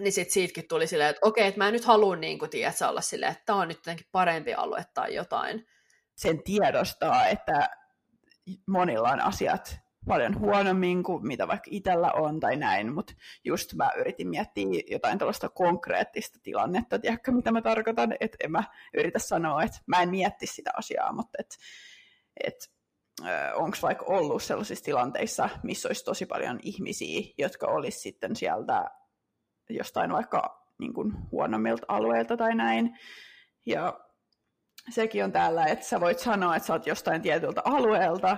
[SPEAKER 1] niin sitten siitäkin tuli silleen, että okei, että mä en nyt halua niin kuin, tiedätkö, olla silleen, että tämä on nyt jotenkin parempi alue tai jotain.
[SPEAKER 2] Sen tiedostaa, että monilla on asiat paljon huonommin kuin mitä vaikka itsellä on tai näin, mutta just mä yritin miettiä jotain tällaista konkreettista tilannetta, tiedätkö mitä mä tarkoitan, että en mä yritä sanoa, että mä en mietti sitä asiaa, mutta että et, onko vaikka ollut sellaisissa tilanteissa, missä olisi tosi paljon ihmisiä, jotka olisi sitten sieltä jostain vaikka niin kuin huonommilta alueilta tai näin. Ja sekin on täällä, että sä voit sanoa, että sä oot jostain tietyltä alueelta,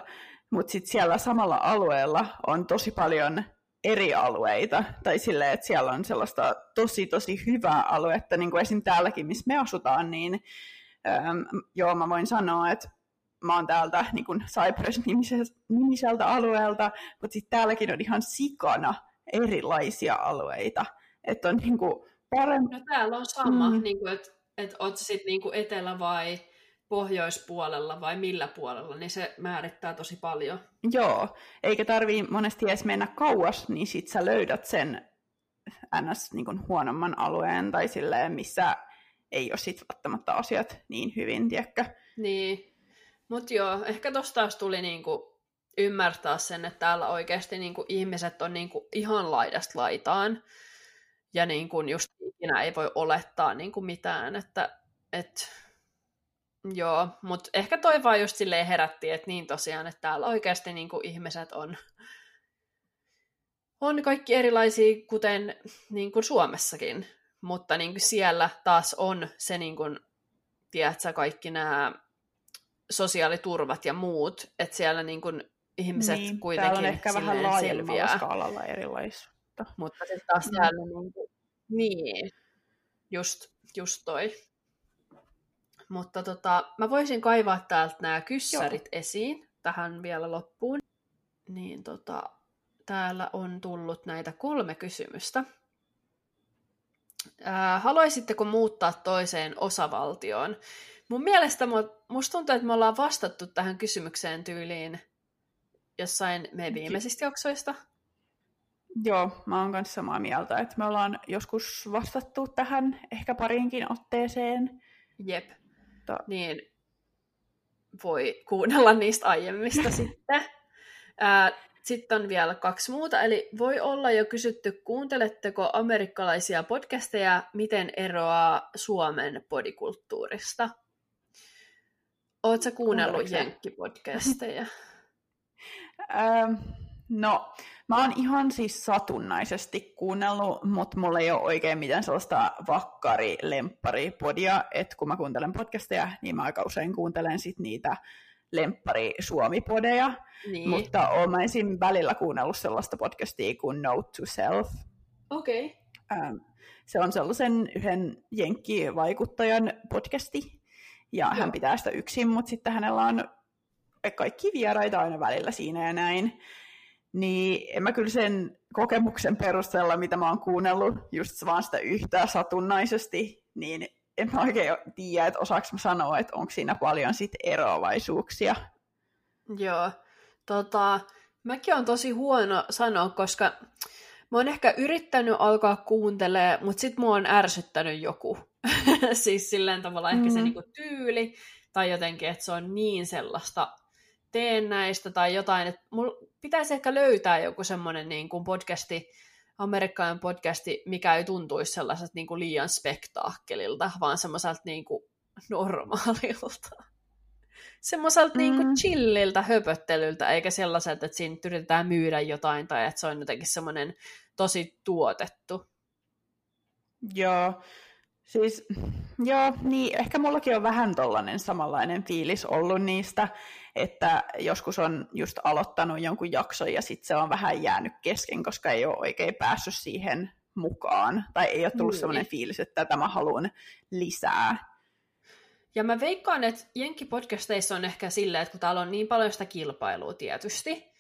[SPEAKER 2] mutta sitten siellä samalla alueella on tosi paljon eri alueita, tai silleen, että siellä on sellaista tosi tosi hyvää aluetta, niin kuin esim. täälläkin, missä me asutaan, niin ähm, joo, mä voin sanoa, että mä oon täältä niin kuin Cypress-nimiseltä alueelta, mutta sitten täälläkin on ihan sikana erilaisia alueita, että on niin kuin parempi.
[SPEAKER 1] No täällä on sama, mm. niin kuin, että, että oot sitten niin etelä- vai pohjoispuolella vai millä puolella, niin se määrittää tosi paljon.
[SPEAKER 2] Joo, eikä tarvii monesti edes mennä kauas, niin sit sä löydät sen ns. Niin kuin huonomman alueen tai silleen, missä ei ole sit välttämättä asiat niin hyvin, tiedätkö?
[SPEAKER 1] Niin, mutta joo, ehkä tosta taas tuli niinku ymmärtää sen, että täällä oikeasti niinku ihmiset on niinku ihan laidasta laitaan. Ja niinku just ikinä ei voi olettaa niinku mitään, että et, joo, mutta ehkä toi vaan just silleen herätti, että niin tosiaan, että täällä oikeasti niinku ihmiset on, on kaikki erilaisia, kuten niin kuin Suomessakin. Mutta niin kuin siellä taas on se, niin kuin, tiedätkö, kaikki nämä sosiaaliturvat ja muut, että siellä niin kuin ihmiset niin, kuitenkin
[SPEAKER 2] on ehkä vähän laajemmalla skaalalla erilaisuutta.
[SPEAKER 1] Mutta sitten taas mm. täällä niin, kuin, niin just, just toi. Mutta tota, mä voisin kaivaa täältä nämä kyssärit Joo. esiin tähän vielä loppuun. Niin tota, täällä on tullut näitä kolme kysymystä. Ää, haluaisitteko muuttaa toiseen osavaltioon? Mun mielestä musta tuntuu, että me ollaan vastattu tähän kysymykseen tyyliin jossain meidän viimeisistä jaksoista.
[SPEAKER 2] Joo, mä oon kanssa samaa mieltä, että me ollaan joskus vastattu tähän ehkä parinkin otteeseen.
[SPEAKER 1] Jep. To... Niin voi kuunnella niistä aiemmista [laughs] sitten. sitten on vielä kaksi muuta, eli voi olla jo kysytty, kuunteletteko amerikkalaisia podcasteja, miten eroaa Suomen podikulttuurista? Oletko kuunnellut jenkkipodcasteja?
[SPEAKER 2] ähm, [laughs] no, mä oon ihan siis satunnaisesti kuunnellut, mutta mulla ei ole oikein mitään sellaista vakkari lemppari podia, että kun mä kuuntelen podcasteja, niin mä aika usein kuuntelen sit niitä lemppari suomi-podeja, niin. mutta oon mä esim. välillä kuunnellut sellaista podcastia kuin Note to Self.
[SPEAKER 1] Okei. Okay.
[SPEAKER 2] Ähm, se on sellaisen yhden jenkkivaikuttajan podcasti, ja Joo. hän pitää sitä yksin, mutta sitten hänellä on kaikki vieraita aina välillä siinä ja näin. Niin en mä kyllä sen kokemuksen perusteella, mitä mä oon kuunnellut, just vaan sitä yhtä satunnaisesti, niin en mä oikein tiedä, että osaako mä sanoa, että onko siinä paljon sit eroavaisuuksia.
[SPEAKER 1] Joo, tota, mäkin on tosi huono sanoa, koska mä oon ehkä yrittänyt alkaa kuuntelemaan, mutta sit mua on ärsyttänyt joku. [laughs] siis silleen tavalla ehkä mm. se niinku tyyli, tai jotenkin, että se on niin sellaista teennäistä tai jotain, että mulla pitäisi ehkä löytää joku semmoinen niin kuin podcasti, amerikkalainen podcasti, mikä ei tuntuisi sellaiselta niin kuin liian spektaakkelilta, vaan semmoiselta niin kuin normaalilta. Semmoiselta mm. niin kuin chilliltä höpöttelyltä, eikä sellaiselta, että siinä yritetään myydä jotain tai että se on jotenkin semmoinen tosi tuotettu.
[SPEAKER 2] Joo, Siis, joo, niin ehkä mullakin on vähän tollainen samanlainen fiilis ollut niistä, että joskus on just aloittanut jonkun jakson ja sitten se on vähän jäänyt kesken, koska ei ole oikein päässyt siihen mukaan. Tai ei ole tullut niin. sellainen fiilis, että tämä haluan lisää.
[SPEAKER 1] Ja mä veikkaan, että Jenkki-podcasteissa on ehkä silleen, että kun täällä on niin paljon sitä kilpailua tietysti,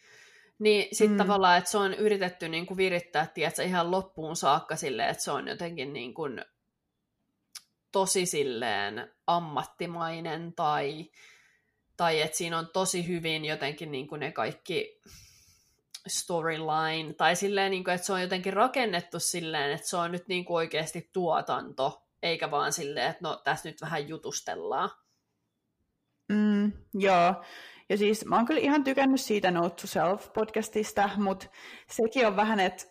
[SPEAKER 1] niin sitten mm. tavallaan, että se on yritetty niin kuin virittää, tiedätkö, ihan loppuun saakka silleen, että se on jotenkin niin kuin tosi silleen ammattimainen tai, tai että siinä on tosi hyvin jotenkin niin kuin ne kaikki storyline, tai silleen, niin kuin, että se on jotenkin rakennettu silleen, että se on nyt niin kuin oikeasti tuotanto, eikä vaan silleen, että no tässä nyt vähän jutustellaan.
[SPEAKER 2] Mm, joo, ja siis mä oon kyllä ihan tykännyt siitä Note to Self-podcastista, mutta sekin on vähän, että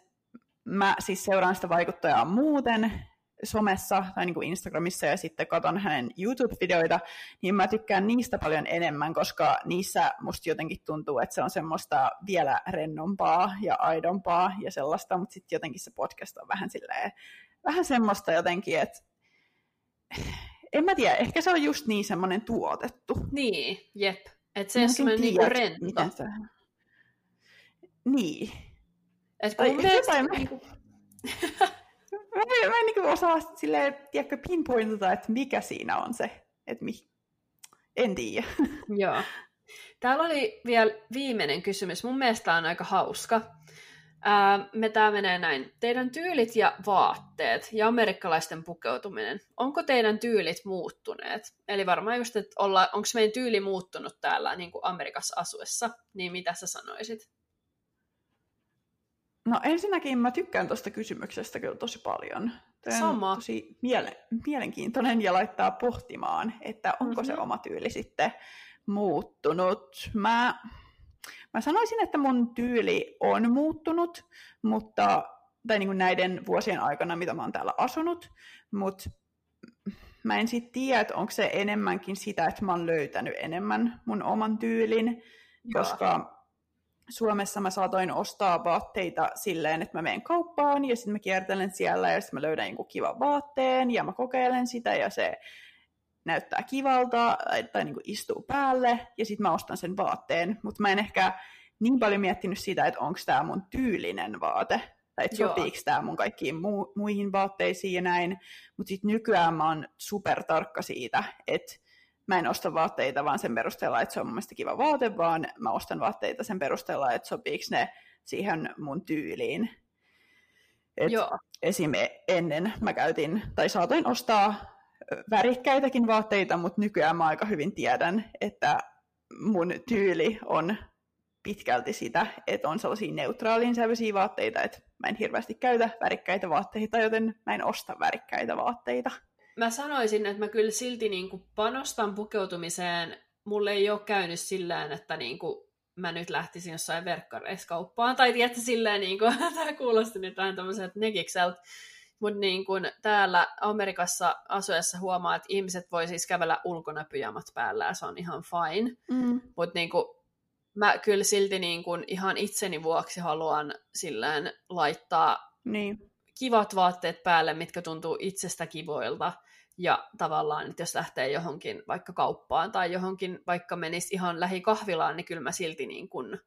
[SPEAKER 2] mä siis seuraan sitä vaikuttajaa muuten, somessa tai niin kuin Instagramissa ja sitten katon hänen YouTube-videoita, niin mä tykkään niistä paljon enemmän, koska niissä musta jotenkin tuntuu, että se on semmoista vielä rennompaa ja aidompaa ja sellaista, mutta sitten jotenkin se podcast on vähän silleen, vähän semmoista jotenkin, että en mä tiedä, ehkä se on just niin semmoinen tuotettu.
[SPEAKER 1] Niin, jep. Että se on semmoinen niinku rento. Miten se...
[SPEAKER 2] Niin.
[SPEAKER 1] Et kun mielestä... Mä... Niinku... [laughs]
[SPEAKER 2] mä, en, mä en niin osaa silleen, tiedätkö, pinpointata, että mikä siinä on se, että mi... en tiedä. [laughs]
[SPEAKER 1] Joo. Täällä oli vielä viimeinen kysymys. Mun mielestä on aika hauska. Ää, me tää menee näin. Teidän tyylit ja vaatteet ja amerikkalaisten pukeutuminen. Onko teidän tyylit muuttuneet? Eli varmaan just, että onko meidän tyyli muuttunut täällä niin kuin Amerikassa asuessa, niin mitä sä sanoisit?
[SPEAKER 2] No ensinnäkin mä tykkään tuosta kysymyksestä kyllä tosi paljon.
[SPEAKER 1] Tämä Sama.
[SPEAKER 2] tosi miele- mielenkiintoinen ja laittaa pohtimaan, että onko mm-hmm. se mhm. oma tyyli sitten muuttunut. Mä, mä sanoisin, että mun tyyli on muuttunut, mutta, tai niin kuin näiden vuosien aikana, mitä mä oon täällä asunut, mutta mä en sitten tiedä, että onko se enemmänkin sitä, että mä oon löytänyt enemmän mun oman tyylin, Joo. koska Suomessa mä saatoin ostaa vaatteita silleen, että mä menen kauppaan ja sitten mä kiertelen siellä ja sitten mä löydän jonkun kivan vaatteen ja mä kokeilen sitä ja se näyttää kivalta tai niin kuin istuu päälle ja sitten mä ostan sen vaatteen, mutta mä en ehkä niin paljon miettinyt sitä, että onko tämä mun tyylinen vaate tai että sopiiko tämä mun kaikkiin mu- muihin vaatteisiin ja näin, mutta sitten nykyään mä oon super tarkka siitä, että mä en osta vaatteita vaan sen perusteella, että se on mun mielestä kiva vaate, vaan mä ostan vaatteita sen perusteella, että sopiiko ne siihen mun tyyliin. Et Joo. Esim. ennen mä käytin, tai saatoin ostaa värikkäitäkin vaatteita, mutta nykyään mä aika hyvin tiedän, että mun tyyli on pitkälti sitä, että on sellaisia neutraalin sävyisiä vaatteita, että mä en hirveästi käytä värikkäitä vaatteita, joten mä en osta värikkäitä vaatteita
[SPEAKER 1] mä sanoisin, että mä kyllä silti niin kuin panostan pukeutumiseen. Mulle ei ole käynyt sillä että niin kuin mä nyt lähtisin jossain verkkareissa kauppaan. Tai tiedätkö, silleen, [laughs] niin kuin, tämä kuulosti nyt vähän tämmöiseltä negikseltä. Mutta niin kuin täällä Amerikassa asuessa huomaa, että ihmiset voi siis kävellä ulkona pyjamat päällä ja se on ihan fine. Mm. Mutta niin kuin, mä kyllä silti niin kuin ihan itseni vuoksi haluan silleen laittaa
[SPEAKER 2] niin.
[SPEAKER 1] kivat vaatteet päälle, mitkä tuntuu itsestä kivoilta. Ja tavallaan, että jos lähtee johonkin vaikka kauppaan tai johonkin vaikka menisi ihan lähikahvilaan, niin kyllä mä silti niin kuin,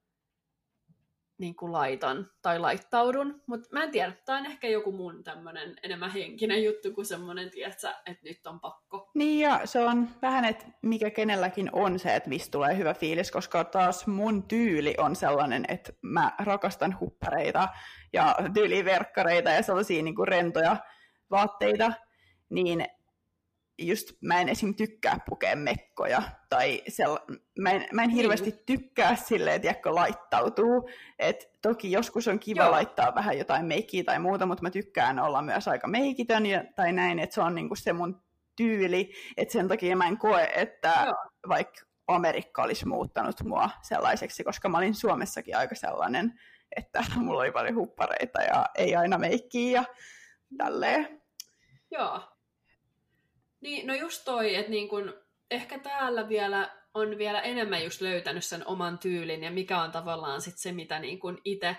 [SPEAKER 1] niin kuin laitan tai laittaudun. Mutta mä en tiedä, tämä on ehkä joku mun tämmöinen enemmän henkinen juttu kuin semmoinen, tiedätkö, että nyt on pakko.
[SPEAKER 2] Niin ja se on vähän, että mikä kenelläkin on se, että mistä tulee hyvä fiilis, koska taas mun tyyli on sellainen, että mä rakastan huppareita ja tyyliverkkareita ja sellaisia niin kuin rentoja vaatteita, niin just mä en esim. tykkää pukea mekkoja, tai sell- mä, en, mä en hirveästi niin. tykkää silleen, että jäkkö laittautuu. Et toki joskus on kiva Joo. laittaa vähän jotain meikkiä tai muuta, mutta mä tykkään olla myös aika meikitön ja, tai näin, että se on niinku se mun tyyli, että sen takia mä en koe, että Joo. vaikka Amerikka olisi muuttanut mua sellaiseksi, koska mä olin Suomessakin aika sellainen, että [laughs] mulla oli paljon huppareita ja ei aina meikkiä ja tälleen.
[SPEAKER 1] Joo, niin, no just toi, että niin kun, ehkä täällä vielä on vielä enemmän just löytänyt sen oman tyylin ja mikä on tavallaan sit se, mitä niin kun itse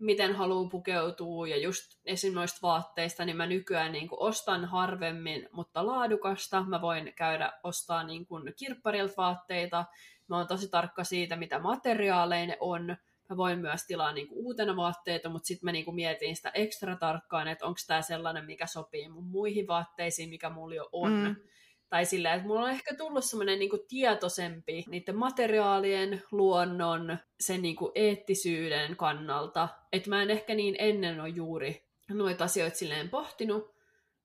[SPEAKER 1] miten haluaa pukeutua ja just esim. noista vaatteista, niin mä nykyään niin ostan harvemmin, mutta laadukasta. Mä voin käydä ostaa niin kirpparilta vaatteita. Mä oon tosi tarkka siitä, mitä materiaaleja ne on mä voin myös tilaa niinku uutena vaatteita, mutta sitten mä niinku mietin sitä ekstra tarkkaan, että onko tämä sellainen, mikä sopii mun muihin vaatteisiin, mikä mulla jo on. Mm. Tai sillä, että mulla on ehkä tullut semmoinen niinku tietoisempi niiden materiaalien, luonnon, sen niinku eettisyyden kannalta. Että mä en ehkä niin ennen ole juuri noita asioita silleen pohtinut,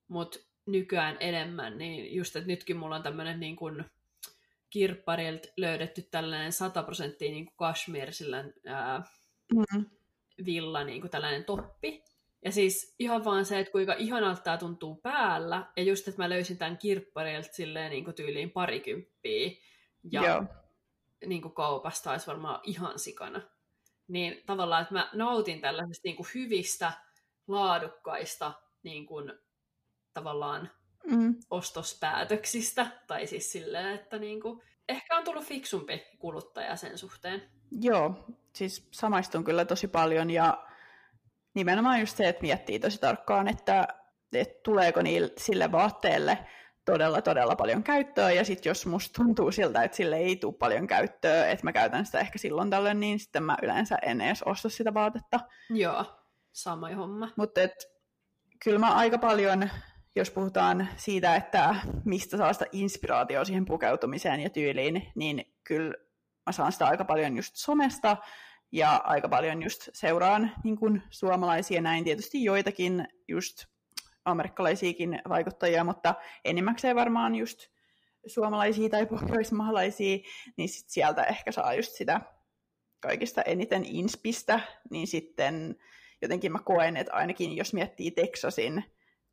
[SPEAKER 1] mutta nykyään enemmän, niin just, että nytkin mulla on tämmöinen niin kuin kirpparilta löydetty tällainen 100 prosenttia niin kuin ää, mm. villa, niin kuin tällainen toppi. Ja siis ihan vaan se, että kuinka ihanalta tämä tuntuu päällä. Ja just, että mä löysin tämän kirpparilta silleen niin kuin tyyliin parikymppiä. Ja Joo. Niin kuin kaupasta olisi varmaan ihan sikana. Niin tavallaan, että mä nautin tällaisista niin kuin hyvistä, laadukkaista niin kuin tavallaan
[SPEAKER 2] Mm.
[SPEAKER 1] ostospäätöksistä, tai siis silleen, että niinku, ehkä on tullut fiksumpi kuluttaja sen suhteen.
[SPEAKER 2] Joo, siis samaistun kyllä tosi paljon ja nimenomaan just se, että miettii tosi tarkkaan, että, että tuleeko niille, sille vaatteelle todella, todella paljon käyttöä, ja sitten jos musta tuntuu siltä, että sille ei tule paljon käyttöä, että mä käytän sitä ehkä silloin tällöin, niin sitten mä yleensä en edes osta sitä vaatetta.
[SPEAKER 1] Joo, sama homma.
[SPEAKER 2] Mutta kyllä mä aika paljon, jos puhutaan siitä, että mistä saa sitä inspiraatioa siihen pukeutumiseen ja tyyliin, niin kyllä mä saan sitä aika paljon just somesta, ja aika paljon just seuraan niin kuin suomalaisia näin, tietysti joitakin just amerikkalaisiakin vaikuttajia, mutta enimmäkseen varmaan just suomalaisia tai pohjoismaalaisia, niin sit sieltä ehkä saa just sitä kaikista eniten inspistä, niin sitten jotenkin mä koen, että ainakin jos miettii Texasin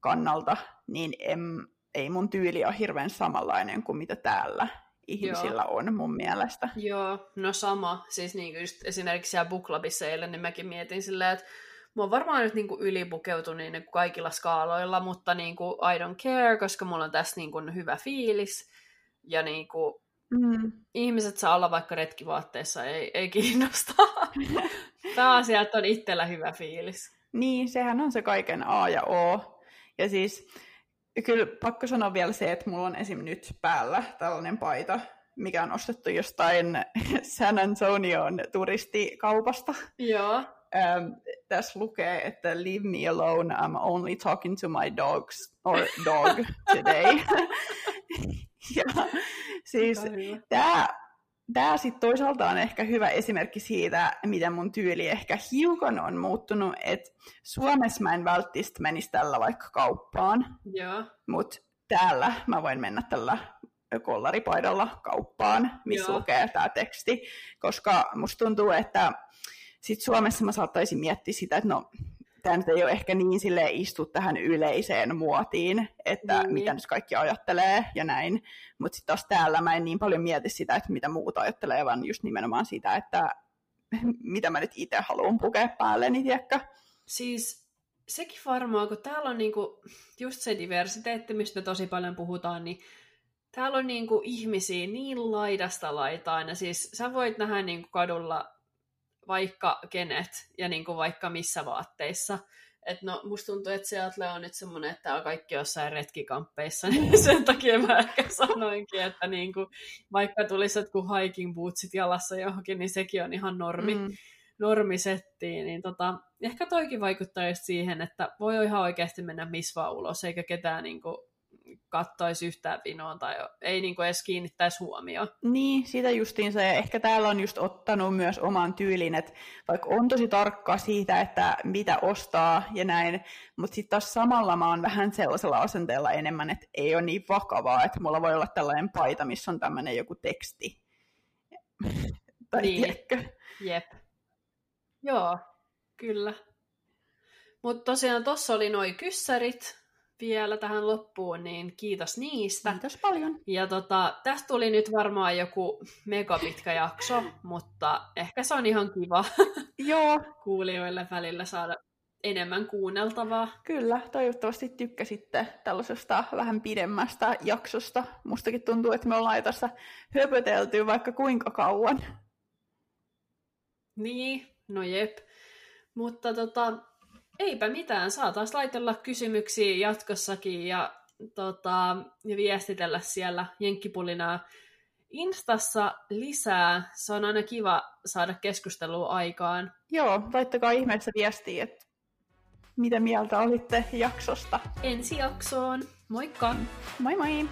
[SPEAKER 2] kannalta, niin em, ei mun tyyli ole hirveän samanlainen kuin mitä täällä ihmisillä Joo. on mun mielestä.
[SPEAKER 1] Joo, no sama. Siis niin just esimerkiksi siellä Booklabissa eilen, niin mäkin mietin silleen, että mä oon varmaan nyt niinku ylipukeutunut niin kaikilla skaaloilla, mutta niinku I don't care, koska mulla on tässä niinku hyvä fiilis. Ja niinku, mm. ihmiset saa olla vaikka retkivaatteissa, ei, ei kiinnosta. [laughs] Pääasia, että on itsellä hyvä fiilis.
[SPEAKER 2] Niin, sehän on se kaiken A ja O. Ja siis kyllä pakko sanoa vielä se, että mulla on esim. nyt päällä tällainen paita, mikä on ostettu jostain [laughs] San Antonion turistikaupasta.
[SPEAKER 1] Joo.
[SPEAKER 2] Ähm, tässä lukee, että leave me alone, I'm only talking to my dogs, or dog today. [laughs] ja siis tämä tämä sitten toisaalta on ehkä hyvä esimerkki siitä, miten mun tyyli ehkä hiukan on muuttunut, että Suomessa mä en välttämättä menisi tällä vaikka kauppaan, mutta täällä mä voin mennä tällä kollaripaidalla kauppaan, missä Joo. lukee tämä teksti, koska musta tuntuu, että sit Suomessa mä saattaisin miettiä sitä, että no tämä nyt ei ole ehkä niin sille istu tähän yleiseen muotiin, että mm. mitä nyt kaikki ajattelee ja näin. Mutta sitten taas täällä mä en niin paljon mieti sitä, että mitä muuta ajattelee, vaan just nimenomaan sitä, että [laughs] mitä mä nyt itse haluan pukea päälle, niin tiedätkö?
[SPEAKER 1] Siis sekin varmaan, kun täällä on niinku just se diversiteetti, mistä tosi paljon puhutaan, niin täällä on niinku ihmisiä niin laidasta laitaan, ja siis sä voit nähdä niinku kadulla vaikka kenet ja niin kuin vaikka missä vaatteissa. Et no, musta tuntuu, että Seattle on nyt semmoinen, että täällä kaikki jossain retkikamppeissa, niin [laughs] sen takia mä ehkä sanoinkin, että niin kuin, vaikka tulisi jotkut hiking bootsit jalassa johonkin, niin sekin on ihan normi, mm. normisettiin. Niin tota, ehkä toikin vaikuttaa just siihen, että voi ihan oikeasti mennä missä vaan ulos, eikä ketään niin kuin, kattoisi yhtään vinoon tai ei niin kuin edes kiinnittäisi huomioon.
[SPEAKER 2] Niin, sitä justiin se. Ehkä täällä on just ottanut myös oman tyylin, että vaikka on tosi tarkka siitä, että mitä ostaa ja näin, mutta sitten taas samalla mä oon vähän sellaisella asenteella enemmän, että ei ole niin vakavaa, että mulla voi olla tällainen paita, missä on tämmöinen joku teksti. [laughs] tai niin. Tiedätkö?
[SPEAKER 1] Jep. Joo, kyllä. Mutta tosiaan tuossa oli noin kyssärit, vielä tähän loppuun, niin kiitos niistä.
[SPEAKER 2] Kiitos paljon.
[SPEAKER 1] Ja tota, tästä tuli nyt varmaan joku megapitkä jakso, mutta ehkä se on ihan kiva [laughs]
[SPEAKER 2] Joo.
[SPEAKER 1] kuulijoille välillä saada enemmän kuunneltavaa.
[SPEAKER 2] Kyllä, toivottavasti tykkäsitte tällaisesta vähän pidemmästä jaksosta. Mustakin tuntuu, että me ollaan tässä höpötelty vaikka kuinka kauan.
[SPEAKER 1] Niin, no jep. Mutta tota, eipä mitään, saa taas laitella kysymyksiä jatkossakin ja, tota, ja viestitellä siellä Jenkkipulinaa Instassa lisää. Se on aina kiva saada keskustelua aikaan.
[SPEAKER 2] Joo, laittakaa ihmeessä viestiä, että mitä mieltä olitte jaksosta.
[SPEAKER 1] Ensi jaksoon. Moikka!
[SPEAKER 2] Moi moi!